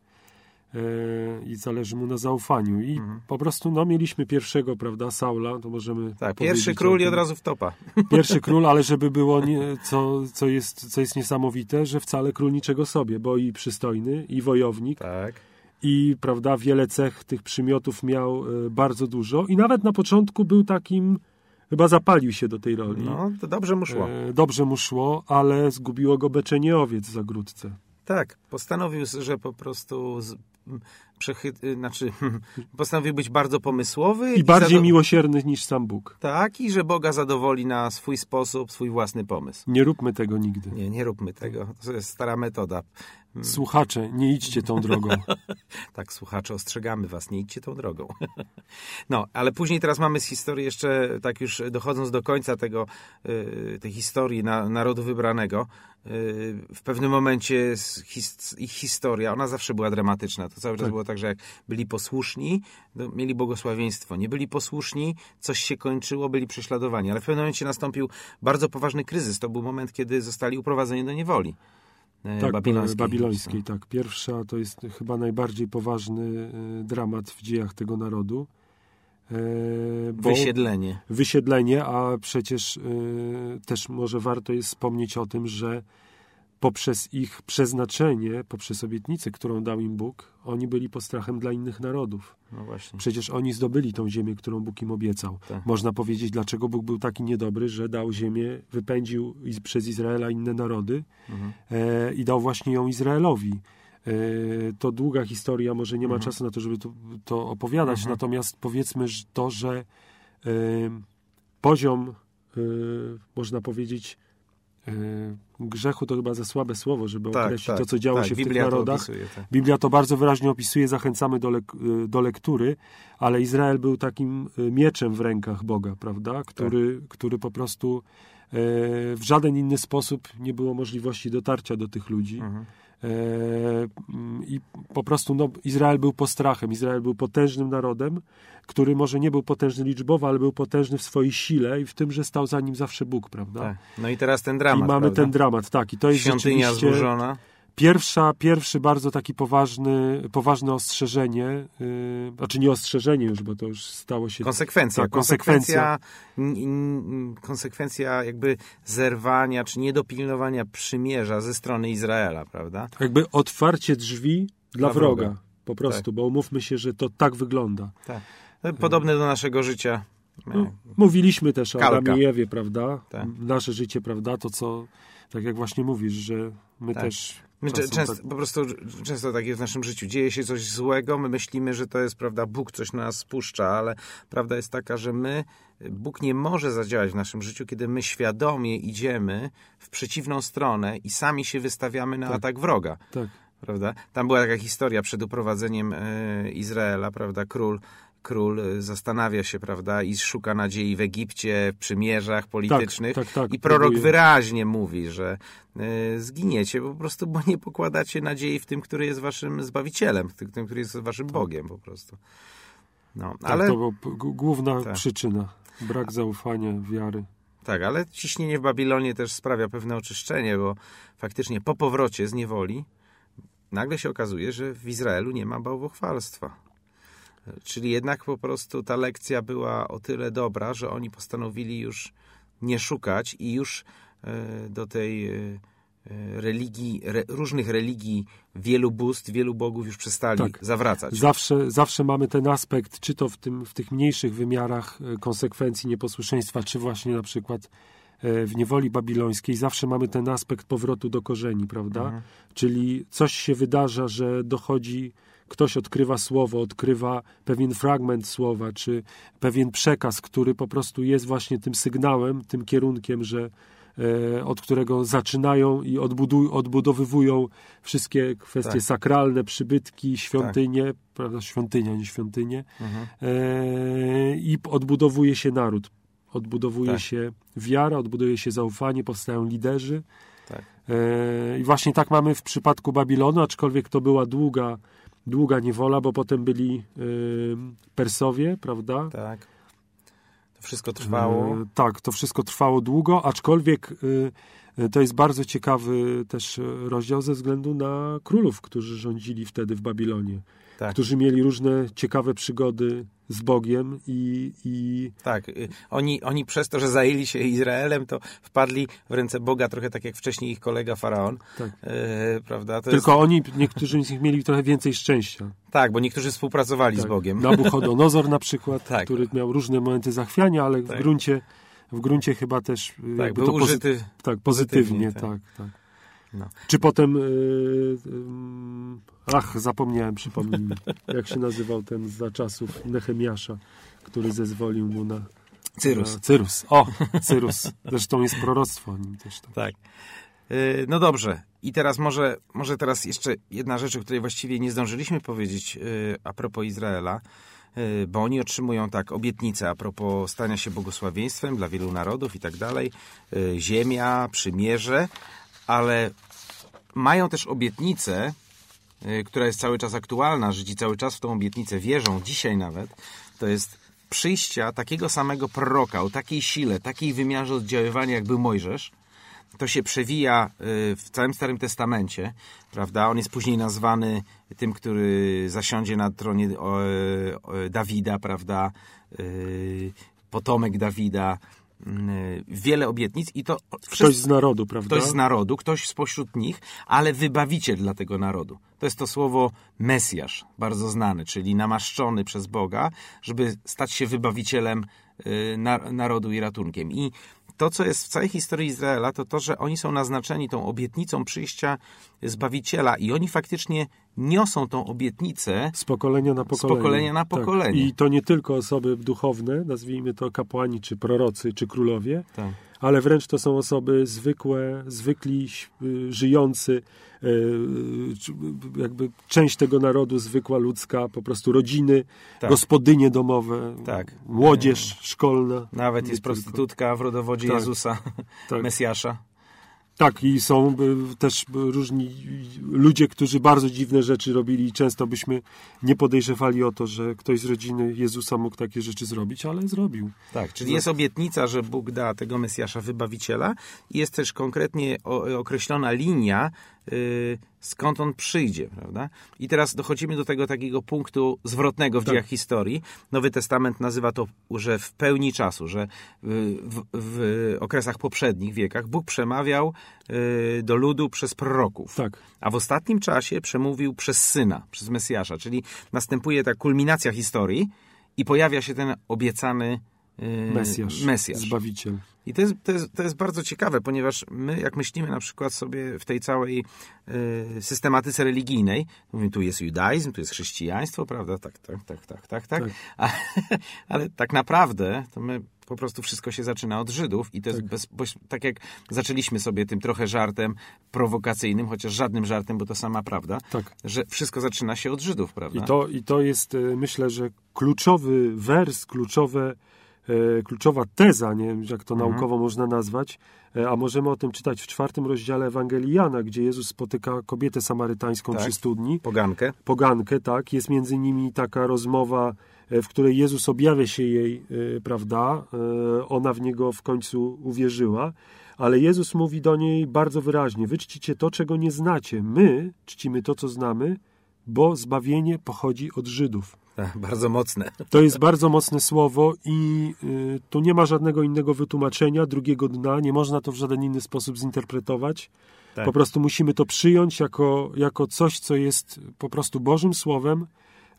E, I zależy mu na zaufaniu. I Mhm. po prostu, no, mieliśmy pierwszego, prawda, Saula, to możemy. Tak, pierwszy król i od razu w topa. Pierwszy król, ale żeby było, nie, co, co, jest, co jest niesamowite, że wcale król niczego sobie, bo i przystojny, i wojownik, Tak. i prawda, wiele cech tych przymiotów miał e, bardzo dużo i nawet na początku był takim, chyba zapalił się do tej roli. No, to dobrze mu szło. E, dobrze mu szło, ale zgubiło go beczenie owiec w zagródce. Tak, postanowił, że po prostu z, przechy, y, znaczy, postanowił być bardzo pomysłowy I bardziej zado- miłosierny niż sam Bóg. Tak, i że Boga zadowoli na swój sposób, swój własny pomysł. Nie róbmy tego nigdy. Nie, nie róbmy tego. To jest stara metoda. Słuchacze, nie idźcie tą drogą. Tak, słuchacze, ostrzegamy was, nie idźcie tą drogą. No, ale później teraz mamy z historii jeszcze, tak już dochodząc do końca tego, y, tej historii na, narodu wybranego, y, w pewnym momencie his, ich historia, ona zawsze była dramatyczna. To cały czas Tak. było tak, że jak byli posłuszni, to mieli błogosławieństwo. Nie byli posłuszni, coś się kończyło, byli prześladowani. Ale w pewnym momencie nastąpił bardzo poważny kryzys. To był moment, kiedy zostali uprowadzeni do niewoli. E, Tak, babilońskiej. babilońskiej, tak. Pierwsza to jest chyba najbardziej poważny e, dramat w dziejach tego narodu. E, Wysiedlenie. wysiedlenie, a przecież też może warto jest wspomnieć o tym, że poprzez ich przeznaczenie, poprzez obietnicę, którą dał im Bóg, oni byli postrachem dla innych narodów. No. Przecież oni zdobyli tą ziemię, którą Bóg im obiecał. Tak. Można powiedzieć, dlaczego Bóg był taki niedobry, że dał ziemię, wypędził przez Izraela inne narody Mhm. e, i dał właśnie ją Izraelowi. E, to długa historia, może nie ma Mhm. czasu na to, żeby to, to opowiadać, Mhm. natomiast powiedzmy że to, że e, poziom, e, można powiedzieć, e, grzechu to chyba za słabe słowo, żeby określić to, co działo tak, się w Biblia tych to narodach. opisuje, tak. Biblia to bardzo wyraźnie opisuje, zachęcamy do, lek, do lektury, ale Izrael był takim y, mieczem w rękach Boga, prawda? Który, który po prostu e, w żaden inny sposób nie było możliwości dotarcia do tych ludzi. Mhm. E, I po prostu no, Izrael był postrachem. Izrael był potężnym narodem, który może nie był potężny liczbowo, ale był potężny w swojej sile i w tym, że stał za nim zawsze Bóg, prawda? Tak. No i teraz ten dramat, I mamy prawda? ten dramat, tak. I to jest Świątynia rzeczywiście zburzona. Pierwsza, pierwszy bardzo taki poważny, poważne ostrzeżenie, yy, znaczy nie ostrzeżenie już, bo to już stało się... Konsekwencja. Tak, konsekwencja. n- Konsekwencja jakby zerwania, czy niedopilnowania przymierza ze strony Izraela, prawda? Jakby otwarcie drzwi dla, Dla wroga. wroga. Po prostu, bo umówmy się, że to tak wygląda. Tak. No, Podobne do naszego życia. No, mówiliśmy też o Kalka. Adamie i Ewie, prawda? Tak. Nasze życie, prawda? To co, tak jak właśnie mówisz, że my Tak. też My często, tak- Po prostu często tak jest w naszym życiu. Dzieje się coś złego, my myślimy, że to jest, prawda, Bóg coś na nas spuszcza, ale prawda jest taka, że my, Bóg nie może zadziałać w naszym życiu, kiedy my świadomie idziemy w przeciwną stronę i sami się wystawiamy na Tak. atak wroga. Tak. Prawda? Tam była taka historia przed uprowadzeniem e, Izraela, prawda? Król, król e, zastanawia się, prawda? I szuka nadziei w Egipcie, w przymierzach politycznych. tak, tak, I prorok próbuje. wyraźnie mówi, że e, zginiecie po prostu, bo nie pokładacie nadziei w tym, który jest waszym Zbawicielem, w tym, który jest waszym Bogiem po prostu. No, Tak, ale... to była główna Tak. przyczyna. Brak zaufania, wiary. Tak, ale ciśnienie w Babilonie też sprawia pewne oczyszczenie, bo faktycznie po powrocie z niewoli nagle się okazuje, że w Izraelu nie ma bałwochwalstwa. Czyli jednak po prostu ta lekcja była o tyle dobra, że oni postanowili już nie szukać i już e, do tej e, e, religii, re, różnych religii, wielu bóstw, wielu bogów już przestali Tak. zawracać. Zawsze, zawsze mamy ten aspekt, czy to w, tym, w tych mniejszych wymiarach konsekwencji nieposłuszeństwa, czy właśnie na przykład w niewoli babilońskiej, zawsze mamy ten aspekt powrotu do korzeni, prawda? Mhm. Czyli coś się wydarza, że dochodzi, ktoś odkrywa słowo, odkrywa pewien fragment słowa, czy pewien przekaz, który po prostu jest właśnie tym sygnałem, tym kierunkiem, że e, od którego zaczynają i odbuduj, odbudowywują wszystkie kwestie Tak. sakralne, przybytki, świątynie, prawda, świątynia, nie świątynie, Mhm. e, i odbudowuje się naród. Odbudowuje Tak. się wiara, odbuduje się zaufanie, powstają liderzy. Tak. E, I właśnie tak mamy w przypadku Babilonu, aczkolwiek to była długa, długa niewola, bo potem byli Persowie, prawda? Tak. To wszystko trwało. E, tak, to wszystko trwało długo, aczkolwiek e, e, to jest bardzo ciekawy też e, rozdział ze względu na królów, którzy rządzili wtedy w Babilonie, Tak. którzy mieli różne ciekawe przygody z Bogiem i, i Tak, y, oni, oni przez to, że zajęli się Izraelem, to wpadli w ręce Boga, trochę tak jak wcześniej ich kolega Faraon, tak. e, prawda? To Tylko oni, niektórzy z nich mieli trochę więcej szczęścia. jest, tak, bo niektórzy współpracowali z Tak. Bogiem. Nabuchodonozor na przykład, Tak. który miał różne momenty zachwiania, ale Tak. w gruncie w gruncie chyba też y, tak, był to pozy- użyty. tak, pozytywnie, pozytywnie, tak, tak. No. Czy potem y, ym, ach, zapomniałem, przypomnij mi, jak się nazywał ten za czasów Nehemiasza, który zezwolił mu na Cyrus. Na, Cyrus. O, Cyrus. Zresztą jest proroctwo o nim też. Tak. Tak. E, No dobrze. I teraz może, może teraz jeszcze jedna rzecz, o której właściwie nie zdążyliśmy powiedzieć e, a propos Izraela, e, bo oni otrzymują tak obietnicę a propos stania się błogosławieństwem dla wielu narodów i tak dalej, ziemia, przymierze, ale mają też obietnicę, y, która jest cały czas aktualna, Żydzi cały czas w tą obietnicę wierzą, dzisiaj nawet, to jest przyjścia takiego samego proroka o takiej sile, takiej wymiarze oddziaływania, jak był Mojżesz. To się przewija y, w całym Starym Testamencie, prawda? On jest później nazwany tym, który zasiądzie na tronie Dawida, prawda? Y, Potomek Dawida. Y, Wiele obietnic i to Ktoś z narodu, prawda? Ktoś z narodu, ktoś spośród nich, ale wybawiciel dla tego narodu. To jest to słowo Mesjasz, bardzo znane, czyli namaszczony przez Boga, żeby stać się wybawicielem y, na, narodu i ratunkiem. I to, co jest w całej historii Izraela, to to, że oni są naznaczeni tą obietnicą przyjścia Zbawiciela i oni faktycznie niosą tą obietnicę Z pokolenia na pokolenie. pokolenia na Tak. pokolenie. I to nie tylko osoby duchowne, nazwijmy to kapłani, czy prorocy, czy królowie, Tak. Ale wręcz to są osoby zwykłe, zwykli, y, żyjący, y, jakby część tego narodu, zwykła ludzka, po prostu rodziny, Tak. gospodynie domowe, Tak. młodzież szkolna. Nawet jest prostytutka w rodowodzie Tak. Jezusa, Tak. Mesjasza. Tak, i są y, też różni ludzie, którzy bardzo dziwne rzeczy robili i często byśmy nie podejrzewali o to, że ktoś z rodziny Jezusa mógł takie rzeczy zrobić, ale zrobił. Tak, czyli jest obietnica, że Bóg da tego Mesjasza wybawiciela i jest też konkretnie określona linia, skąd on przyjdzie, prawda? I teraz dochodzimy do tego takiego punktu zwrotnego w Tak. dziejach historii. Nowy Testament nazywa to, że w pełni czasu, że w, w, okresach poprzednich wiekach Bóg przemawiał y, do ludu przez proroków. Tak, A w ostatnim czasie przemówił przez syna, przez Mesjasza, czyli następuje ta kulminacja historii i pojawia się ten obiecany y, Mesjasz, Mesjasz. Zbawiciel. I to jest, to, jest, to jest bardzo ciekawe, ponieważ my, jak myślimy na przykład sobie w tej całej y, systematyce religijnej, mówimy, tu jest judaizm, tu jest chrześcijaństwo, prawda? Tak, tak, tak, tak, tak, tak. Tak. A, ale tak naprawdę to my po prostu wszystko się zaczyna od Żydów i to jest Tak. bez, bo, tak jak zaczęliśmy sobie tym trochę żartem prowokacyjnym, chociaż żadnym żartem, bo to sama prawda, Tak. że wszystko zaczyna się od Żydów, prawda? I to, I to jest, e, myślę, że kluczowy wers, kluczowe, kluczowa teza, nie wiem, jak to Mhm. naukowo można nazwać, e, a możemy o tym czytać w czwartym rozdziale Ewangelii Jana, gdzie Jezus spotyka kobietę samarytańską Tak. przy studni, Pogankę. pogankę, tak, jest między nimi taka rozmowa, e, w której Jezus objawia się jej, e, prawda, E, ona w Niego w końcu uwierzyła, ale Jezus mówi do niej bardzo wyraźnie, wy czcicie to, czego nie znacie, my czcimy to, co znamy, bo zbawienie pochodzi od Żydów. Tak, bardzo mocne. To jest bardzo mocne słowo i y, tu nie ma żadnego innego wytłumaczenia, drugiego dna, nie można to w żaden inny sposób zinterpretować. Tak. Po prostu musimy to przyjąć jako, jako coś, co jest po prostu Bożym Słowem.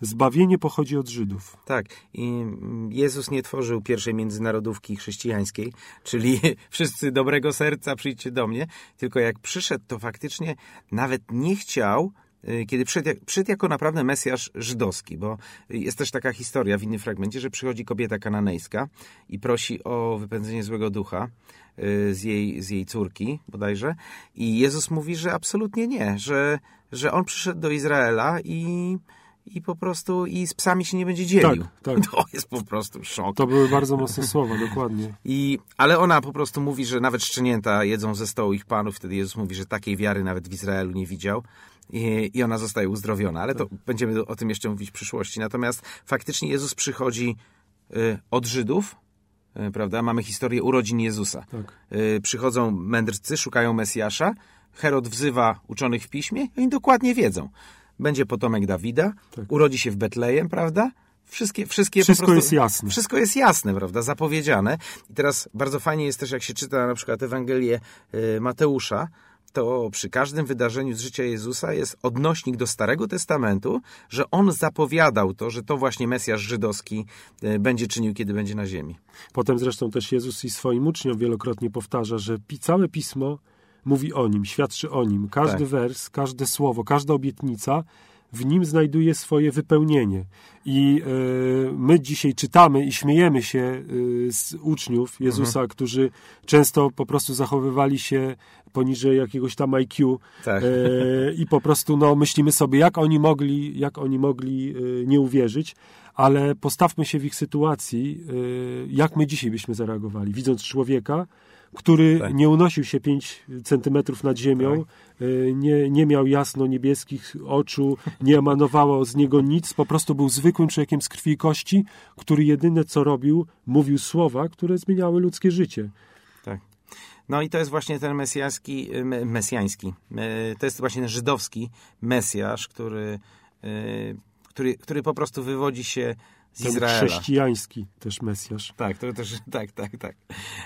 Zbawienie pochodzi od Żydów. Tak, i mm, Jezus nie tworzył pierwszej międzynarodówki chrześcijańskiej, czyli wszyscy dobrego serca przyjdźcie do mnie, tylko jak przyszedł, to faktycznie nawet nie chciał, kiedy przyszedł, przyszedł jako naprawdę Mesjasz żydowski, bo jest też taka historia w innym fragmencie, że przychodzi kobieta kananejska i prosi o wypędzenie złego ducha y, z jej, z jej córki bodajże i Jezus mówi, że absolutnie nie, że, że on przyszedł do Izraela i i po prostu i z psami się nie będzie dzielił. Tak, tak. To jest po prostu szok. To były bardzo mocne słowa, dokładnie. I, ale ona po prostu mówi, że nawet szczenięta jedzą ze stołu ich panów. Wtedy Jezus mówi, że takiej wiary nawet w Izraelu nie widział. I, i ona zostaje uzdrowiona. Ale to będziemy o tym jeszcze mówić w przyszłości. Natomiast faktycznie Jezus przychodzi y, od Żydów, y, prawda? Mamy historię urodzin Jezusa. Tak. Y, przychodzą mędrcy, szukają Mesjasza. Herod wzywa uczonych w piśmie i oni dokładnie wiedzą. Będzie potomek Dawida, Tak. urodzi się w Betlejem, prawda? Wszystkie, wszystkie Wszystko prostu, jest jasne. Wszystko jest jasne, prawda? Zapowiedziane. I teraz bardzo fajnie jest też, jak się czyta na przykład Ewangelię Mateusza, to przy każdym wydarzeniu z życia Jezusa jest odnośnik do Starego Testamentu, że on zapowiadał to, że to właśnie Mesjasz żydowski y, będzie czynił, kiedy będzie na ziemi. Potem zresztą też Jezus i swoim uczniom wielokrotnie powtarza, że całe pismo mówi o nim, świadczy o nim. Każdy Tak. wers, każde słowo, każda obietnica w nim znajduje swoje wypełnienie. I e, my dzisiaj czytamy i śmiejemy się e, z uczniów Jezusa, Mhm. którzy często po prostu zachowywali się poniżej jakiegoś tam IQ Tak. e, i po prostu no, myślimy sobie, jak oni mogli, jak oni mogli nie uwierzyć, ale postawmy się w ich sytuacji, jak my dzisiaj byśmy zareagowali, widząc człowieka, który Tak. nie unosił się 5 centymetrów nad ziemią, e, nie, nie miał jasno niebieskich oczu, nie emanowało z niego nic, po prostu był zwykłym człowiekiem z krwi i kości, który jedyne co robił, mówił słowa, które zmieniały ludzkie życie. Tak. No i to jest właśnie ten mesjański, me- mesjański, e, to jest właśnie ten żydowski Mesjasz, który, e, który, który po prostu wywodzi się z Ten Izraela. chrześcijański też Mesjasz. Tak, to też, tak, tak, tak.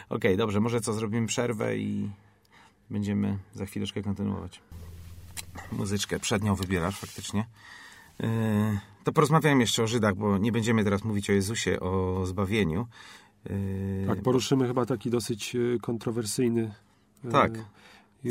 Okej, dobrze, może co, zrobimy przerwę i będziemy za chwileczkę kontynuować. Muzyczkę przednią wybierasz faktycznie. Yy, to porozmawiajmy jeszcze o Żydach, bo nie będziemy teraz mówić o Jezusie, o zbawieniu. Yy, Tak, poruszymy chyba taki dosyć e, kontrowersyjny. e, Tak.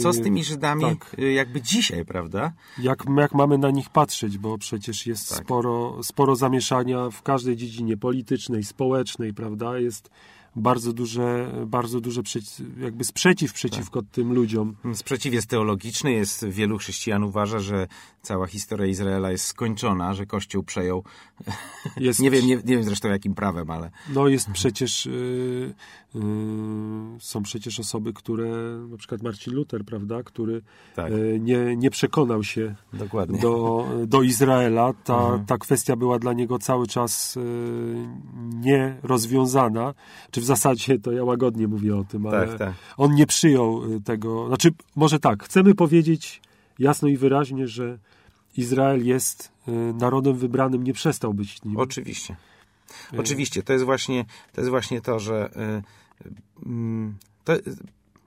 Co z tymi Żydami Tak. yy, jakby dzisiaj, prawda? Jak, jak mamy na nich patrzeć, bo przecież jest Tak. sporo, sporo zamieszania w każdej dziedzinie politycznej, społecznej, prawda? Jest bardzo duże, bardzo duże przeci- jakby sprzeciw przeciwko Tak. tym ludziom. Sprzeciw jest teologiczny, jest wielu chrześcijan uważa, że cała historia Izraela jest skończona, że Kościół przejął. Jest, Nie wiem, nie, nie wiem zresztą jakim prawem, ale No jest przecież, y, y, są przecież osoby, które, na przykład Marcin Luther, prawda, który tak, y, nie, nie przekonał się dokładnie. do, do Izraela. Ta, Mhm. ta kwestia była dla niego cały czas y, nierozwiązana. Czy w zasadzie, to ja łagodnie mówię o tym, ale Tak, tak. on nie przyjął tego. Znaczy, może tak, chcemy powiedzieć jasno i wyraźnie, że Izrael jest y, narodem wybranym, nie przestał być nim. Oczywiście. Y, Oczywiście, to jest właśnie to, jest właśnie to że y, mm, to,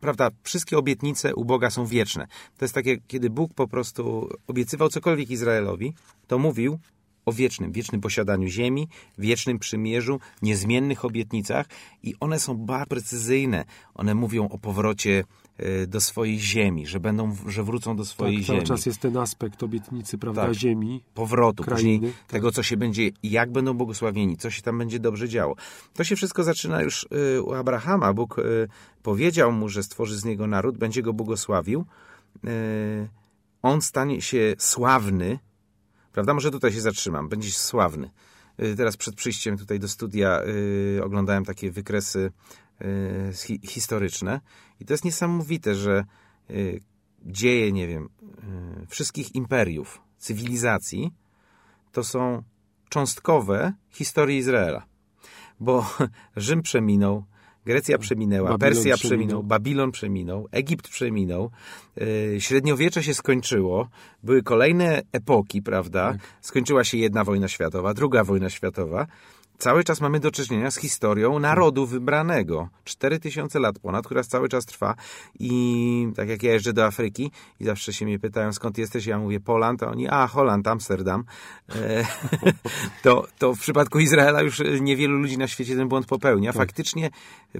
prawda, wszystkie obietnice u Boga są wieczne. To jest takie, kiedy Bóg po prostu obiecywał cokolwiek Izraelowi, to mówił o wiecznym, wiecznym posiadaniu ziemi, wiecznym przymierzu, niezmiennych obietnicach i one są bardzo precyzyjne. One mówią o powrocie do swojej ziemi, że będą, że wrócą do swojej tak, ziemi. Cały czas jest ten aspekt obietnicy, prawda, Tak. ziemi. Powrotu, krainy, później tak. tego, co się będzie, jak będą błogosławieni, co się tam będzie dobrze działo. To się wszystko zaczyna już y, u Abrahama. Bóg y, powiedział mu, że stworzy z niego naród, będzie go błogosławił. Y, on stanie się sławny, prawda? Może tutaj się zatrzymam, będzie sławny. Y, Teraz przed przyjściem tutaj do studia y, oglądałem takie wykresy y, hi, historyczne i to jest niesamowite, że y, dzieje, nie wiem, y, wszystkich imperiów, cywilizacji, to są cząstkowe historii Izraela. Bo Rzym przeminął, Grecja przeminęła, Babilon Persja przeminął. przeminął, Babilon przeminął, Egipt przeminął, yy, średniowiecze się skończyło, były kolejne epoki, prawda? Tak. Skończyła się jedna wojna światowa, druga wojna światowa. Cały czas mamy do czynienia z historią narodu wybranego. 4000 lat ponad, która cały czas trwa. I tak jak ja jeżdżę do Afryki i zawsze się mnie pytają, skąd jesteś, ja mówię Poland, a oni, a Holand, Amsterdam. E, to, to w przypadku Izraela już niewielu ludzi na świecie ten błąd popełnia. Faktycznie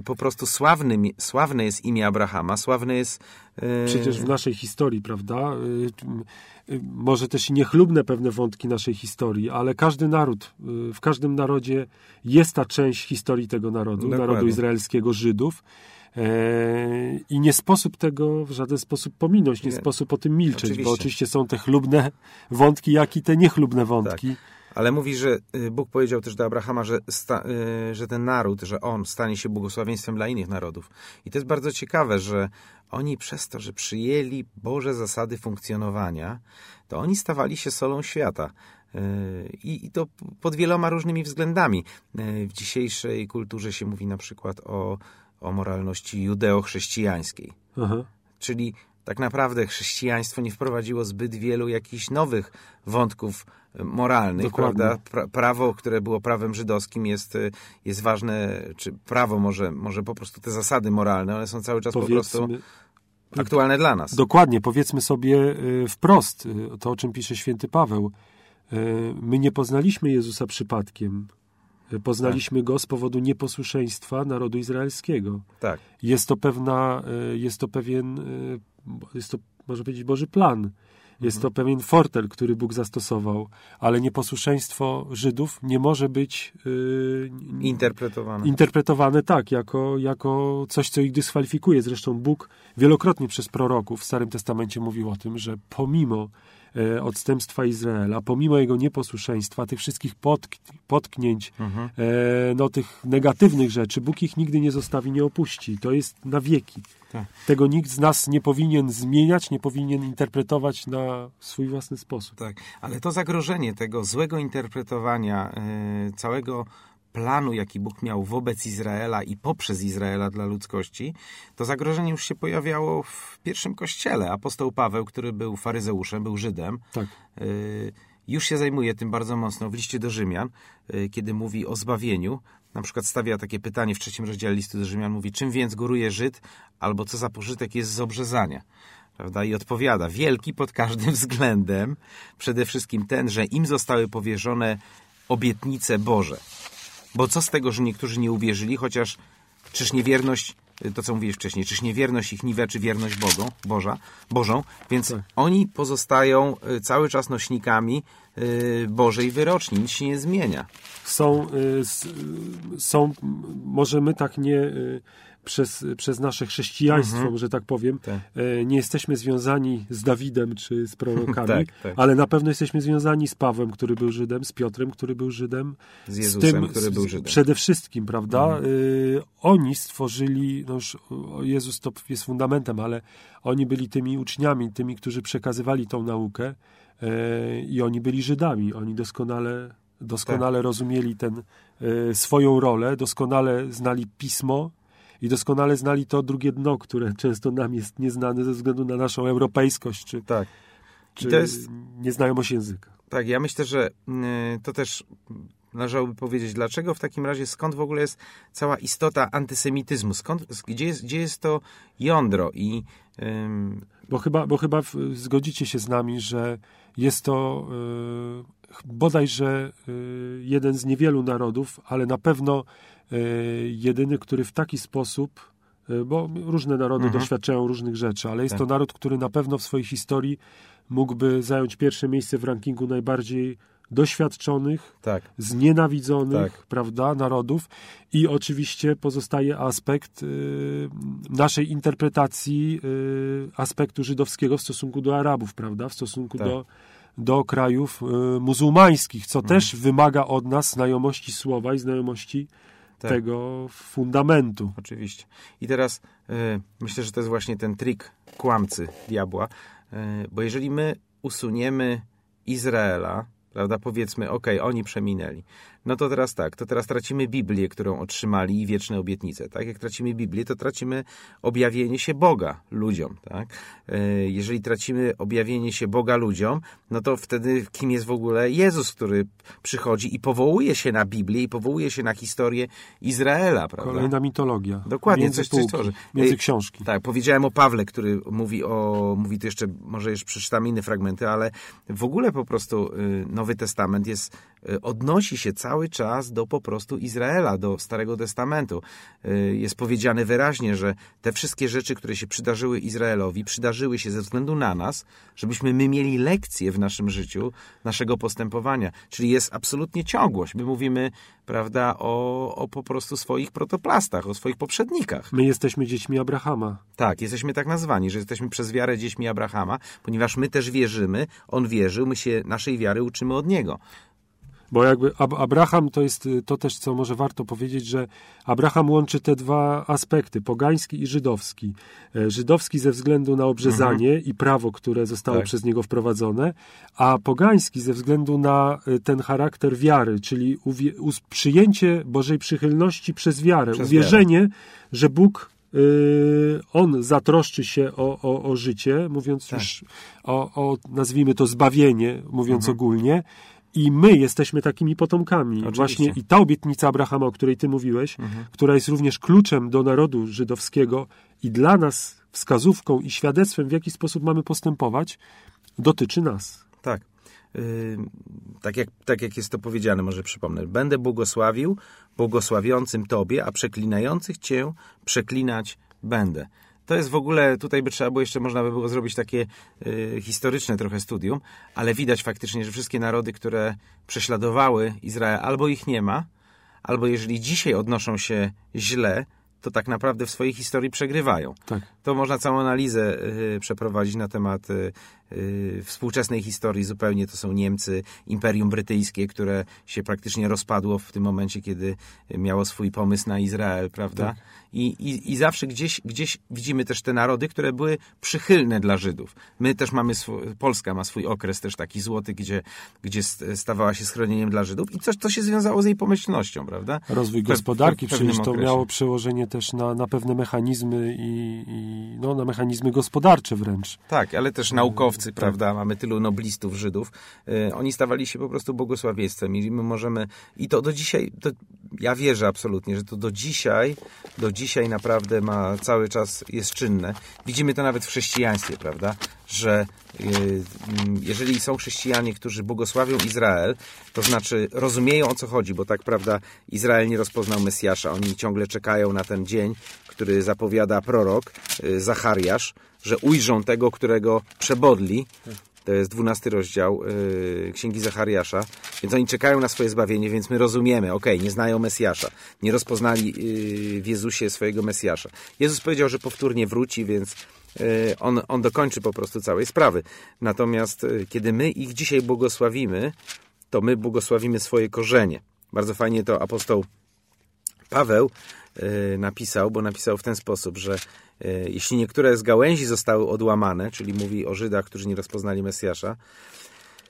po prostu sławny, sławne jest imię Abrahama, sławne jest... e, Przecież w naszej historii, prawda? y, y, Może też i niechlubne pewne wątki naszej historii, ale każdy naród, w każdym narodzie jest ta część historii tego narodu, Dokładnie. narodu izraelskiego, Żydów. E, I nie sposób tego w żaden sposób pominąć, nie, Nie. sposób o tym milczeć, Oczywiście. bo oczywiście są te chlubne wątki, jak i te niechlubne wątki. Ale mówi, że y, Bóg powiedział też do Abrahama, że, sta, y, że ten naród, że on stanie się błogosławieństwem dla innych narodów. I to jest bardzo ciekawe, że oni przez to, że przyjęli Boże zasady funkcjonowania, to oni stawali się solą świata. Y, I, to pod wieloma różnymi względami. W dzisiejszej kulturze się mówi na przykład o, o moralności judeo-chrześcijańskiej. Aha. Czyli tak naprawdę chrześcijaństwo nie wprowadziło zbyt wielu jakichś nowych wątków moralnych, Dokładnie. prawda? Pra, prawo, które było prawem żydowskim jest, e, jest ważne, czy prawo może, może po prostu te zasady moralne, one są cały czas po prostu Powiedzmy, aktualne dla nas. Dokładnie, powiedzmy sobie y, wprost y, to, o czym pisze święty Paweł. Y, My nie poznaliśmy Jezusa przypadkiem. Poznaliśmy Go z powodu nieposłuszeństwa narodu izraelskiego. Tak, Jest to pewna, jest to pewien, jest to, można powiedzieć, Boży plan. Jest to pewien fortel, który Bóg zastosował, ale nieposłuszeństwo Żydów nie może być y, interpretowane. interpretowane tak, jako, jako coś, co ich dyskwalifikuje. Zresztą Bóg wielokrotnie przez proroków w Starym Testamencie mówił o tym, że pomimo odstępstwa Izraela, pomimo jego nieposłuszeństwa, tych wszystkich potk potknięć, Mhm. e, no, tych negatywnych rzeczy, Bóg ich nigdy nie zostawi, nie opuści. To jest na wieki. Tak. Tego nikt z nas nie powinien zmieniać, nie powinien interpretować na swój własny sposób. Tak, ale to zagrożenie tego złego interpretowania e, całego planu, jaki Bóg miał wobec Izraela i poprzez Izraela dla ludzkości, to zagrożenie już się pojawiało w pierwszym kościele. Apostoł Paweł, który był faryzeuszem, był Żydem, Tak. e, już się zajmuje tym bardzo mocno w liście do Rzymian, e, kiedy mówi o zbawieniu. Na przykład stawia takie pytanie w trzecim rozdziale listu do Rzymian, mówi, czym więc góruje Żyd, albo co za pożytek jest z obrzezania. Prawda? I odpowiada, wielki pod każdym względem, przede wszystkim ten, że im zostały powierzone obietnice Boże. Bo co z tego, że niektórzy nie uwierzyli, chociaż czyż niewierność, to co mówiłeś wcześniej, czyż niewierność ich niweczy wierność Bogą, Boża, Bożą, więc Tak. oni pozostają y, cały czas nośnikami y, Bożej wyroczni, nic się nie zmienia. są, y, y, są może my tak nie y, przez, przez nasze chrześcijaństwo, że tak powiem, Tak. y, nie jesteśmy związani z Dawidem czy z prorokami, Tak, tak. ale na pewno jesteśmy związani z Pawłem, który był Żydem, z Piotrem, który był Żydem, Z Jezusem, który był Żydem. Mhm. Przede wszystkim, prawda? Y, oni stworzyli, no już Jezus to jest fundamentem, ale oni byli tymi uczniami, tymi, którzy przekazywali tą naukę y, i oni byli Żydami. Oni doskonale, doskonale Tak. rozumieli ten, y, swoją rolę, doskonale znali pismo i doskonale znali to drugie dno, które często nam jest nieznane ze względu na naszą europejskość czy, Tak. czy to jest- nieznajomość języka. Tak, ja myślę, że y, to też należałoby powiedzieć, dlaczego w takim razie, skąd w ogóle jest cała istota antysemityzmu, skąd, gdzie jest, gdzie jest to jądro i ym, Bo chyba, bo chyba zgodzicie się z nami, że jest to bodajże y, jeden z niewielu narodów, ale na pewno jedyny, który w taki sposób, y, bo różne narody Mhm. doświadczają różnych rzeczy, ale jest Tak. to naród, który na pewno w swojej historii mógłby zająć pierwsze miejsce w rankingu najbardziej doświadczonych, Tak. znienawidzonych, Tak. prawda, narodów i oczywiście pozostaje aspekt y, naszej interpretacji y, aspektu żydowskiego w stosunku do Arabów, prawda, w stosunku Tak. do, do krajów y, muzułmańskich, co Mhm. też wymaga od nas znajomości słowa i znajomości Tak. tego fundamentu. Oczywiście. I teraz e, myślę, że to jest właśnie ten trik kłamcy diabła, e, bo jeżeli my usuniemy Izraela, prawda, powiedzmy, okej, oni przeminęli, no to teraz tak, to teraz tracimy Biblię, którą otrzymali i wieczne obietnice, tak? Jak tracimy Biblię, to tracimy objawienie się Boga ludziom, tak? E, Jeżeli tracimy objawienie się Boga ludziom, no to wtedy kim jest w ogóle Jezus, który przychodzi i powołuje się na Biblię i powołuje się na historię Izraela, prawda? Kolejna mitologia. Dokładnie, między coś- coś półki, tworzy. Między książki. Tak, powiedziałem o Pawle, który mówi o, mówi tu jeszcze, może jeszcze przeczytam inne fragmenty, ale w ogóle po prostu y, Nowy Testament jest, odnosi się cały czas do po prostu Izraela, do Starego Testamentu. Y, Jest powiedziane wyraźnie, że te wszystkie rzeczy, które się przydarzyły Izraelowi, przydarzyły się ze względu na nas, żebyśmy my mieli lekcje w naszym życiu, naszego postępowania. Czyli jest absolutnie ciągłość. My mówimy, prawda, o, o po prostu swoich protoplastach, o swoich poprzednikach. My jesteśmy dziećmi Abrahama. Tak, jesteśmy tak nazwani, że jesteśmy przez wiarę dziećmi Abrahama, ponieważ my też wierzymy, on wierzył, my się naszej wiary uczymy od niego. Bo jakby Ab- Abraham to jest y, to też, co może warto powiedzieć, że Abraham łączy te dwa aspekty, pogański i żydowski. E, Żydowski ze względu na obrzezanie i prawo, które zostało Tak. przez niego wprowadzone, a pogański ze względu na y, ten charakter wiary, czyli przyjęcie Bożej przychylności przez wiarę, Przez uwierzenie, że Bóg y, on zatroszczy się o, o, o życie, mówiąc Tak. już o, o, nazwijmy to zbawienie, mówiąc Mhm. ogólnie, i my jesteśmy takimi potomkami. Oczywiście. Właśnie i ta obietnica Abrahama, o której ty mówiłeś, Mhm. która jest również kluczem do narodu żydowskiego i dla nas wskazówką i świadectwem, w jaki sposób mamy postępować, dotyczy nas. Tak. Yy, tak, jak, tak jak jest to powiedziane, może przypomnę. Będę błogosławił błogosławiącym Tobie, a przeklinających Cię przeklinać będę. To jest w ogóle, tutaj by trzeba było jeszcze, można by było zrobić takie y, historyczne trochę studium, ale widać faktycznie, że wszystkie narody, które prześladowały Izrael, albo ich nie ma, albo jeżeli dzisiaj odnoszą się źle, to tak naprawdę w swojej historii przegrywają. Tak. To można całą analizę y, przeprowadzić na temat y, współczesnej historii. Zupełnie to są Niemcy, Imperium Brytyjskie, które się praktycznie rozpadło w tym momencie, kiedy miało swój pomysł na Izrael, prawda? Tak. I, i, I zawsze gdzieś, gdzieś widzimy też te narody, które były przychylne dla Żydów. My też mamy, swój, Polska ma swój okres też taki złoty, gdzie, gdzie st- stawała się schronieniem dla Żydów i coś, to się związało z jej pomyślnością, prawda? Rozwój gospodarki, pe- przecież to miało przełożenie też na, na pewne mechanizmy i, i no, na mechanizmy gospodarcze wręcz. Tak, ale też naukowcy, prawda? Mamy tylu noblistów Żydów. Y, oni stawali się po prostu błogosławieństwem i my możemy... I to do dzisiaj... To ja wierzę absolutnie, że to do dzisiaj, do dzisiaj naprawdę ma cały czas jest czynne. Widzimy to nawet w chrześcijaństwie, prawda? Że mm, jeżeli są chrześcijanie, którzy błogosławią Izrael, to znaczy rozumieją o co chodzi, bo tak, prawda, Izrael nie rozpoznał Mesjasza. Oni ciągle czekają na ten dzień, który zapowiada prorok y, Zachariasz, że ujrzą tego, którego przebodli. To jest dwunasty rozdział y, Księgi Zachariasza. Więc oni czekają na swoje zbawienie, więc my rozumiemy, okej, nie znają Mesjasza. Nie rozpoznali y, w Jezusie swojego Mesjasza. Jezus powiedział, że powtórnie wróci, więc y, on, on dokończy po prostu całej sprawy. Natomiast y, kiedy my ich dzisiaj błogosławimy, to my błogosławimy swoje korzenie. Bardzo fajnie to apostoł Paweł e, napisał, bo napisał w ten sposób, że jeśli niektóre z gałęzi zostały odłamane, czyli mówi o Żydach, którzy nie rozpoznali Mesjasza,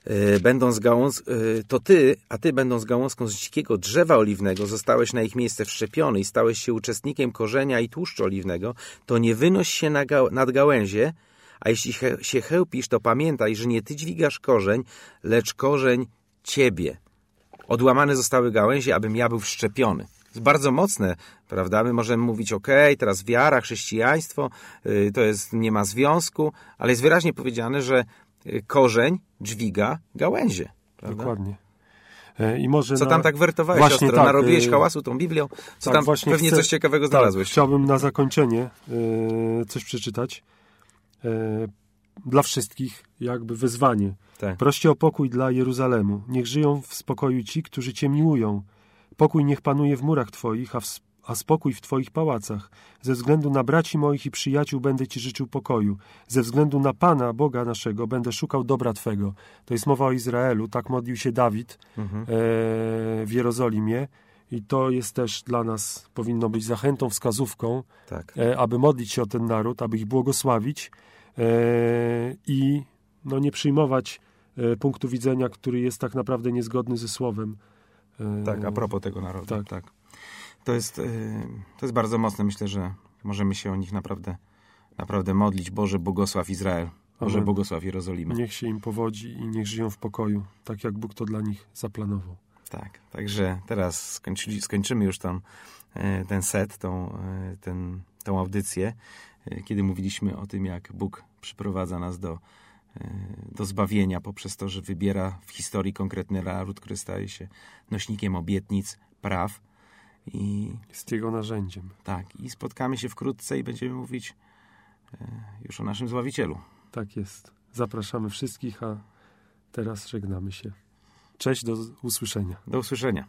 e, będąc gałąz, e, to ty, a ty będąc gałązką z dzikiego drzewa oliwnego, zostałeś na ich miejsce wszczepiony i stałeś się uczestnikiem korzenia i tłuszczu oliwnego, to nie wynoś się na gał- nad gałęzie, a jeśli he- się chełpisz, to pamiętaj, że nie ty dźwigasz korzeń, lecz korzeń ciebie odłamane zostały gałęzie, abym ja był wszczepiony. Jest bardzo mocne, prawda? My możemy mówić, ok, teraz wiara, chrześcijaństwo, y, to jest, nie ma związku, ale jest wyraźnie powiedziane, że y, korzeń dźwiga gałęzie, Prawda? dokładnie. E, I może Co na- tam tak wertowałeś, Właśnie siostro? tak, Narobiłeś y, hałasu tą Biblią? Co tak, tam właśnie pewnie chcę- coś ciekawego Tak, znalazłeś. chciałbym na zakończenie e, coś przeczytać. E, dla wszystkich jakby wyzwanie. Tak. Proście o pokój dla Jeruzalemu. Niech żyją w spokoju ci, którzy cię miłują. Pokój niech panuje w murach twoich, a, w, a spokój w twoich pałacach. Ze względu na braci moich i przyjaciół będę ci życzył pokoju. Ze względu na Pana, Boga naszego, będę szukał dobra twego. To jest mowa o Izraelu. Tak modlił się Dawid Mhm. e, w Jerozolimie. I to jest też dla nas, powinno być zachętą, wskazówką, Tak. e, aby modlić się o ten naród, aby ich błogosławić e, i no, nie przyjmować e, punktu widzenia, który jest tak naprawdę niezgodny ze słowem. E, Tak, a propos tego narodu. Tak. tak. To, jest, yy, to jest bardzo mocne. Myślę, że możemy się o nich naprawdę, naprawdę modlić. Boże, błogosław Izrael. Boże, Amen. błogosław Jerozolimę. Niech się im powodzi i niech żyją w pokoju, tak jak Bóg to dla nich zaplanował. Tak, także teraz skończymy już tam e, ten set, tą, e, ten, tą audycję, e, kiedy mówiliśmy o tym, jak Bóg przyprowadza nas do, do zbawienia poprzez to, że wybiera w historii konkretny naród, który staje się nośnikiem obietnic, praw. I Jest jego narzędziem. tak, i spotkamy się wkrótce i będziemy mówić e, już o naszym Zbawicielu. Tak jest. Zapraszamy wszystkich, a teraz żegnamy się. Cześć, do usłyszenia. Do usłyszenia.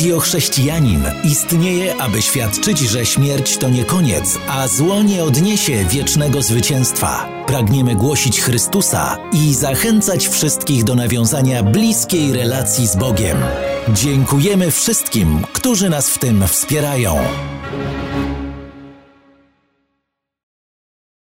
Radio Chrześcijanin istnieje, aby świadczyć, że śmierć to nie koniec, a zło nie odniesie wiecznego zwycięstwa. Pragniemy głosić Chrystusa i zachęcać wszystkich do nawiązania bliskiej relacji z Bogiem. Dziękujemy wszystkim, którzy nas w tym wspierają.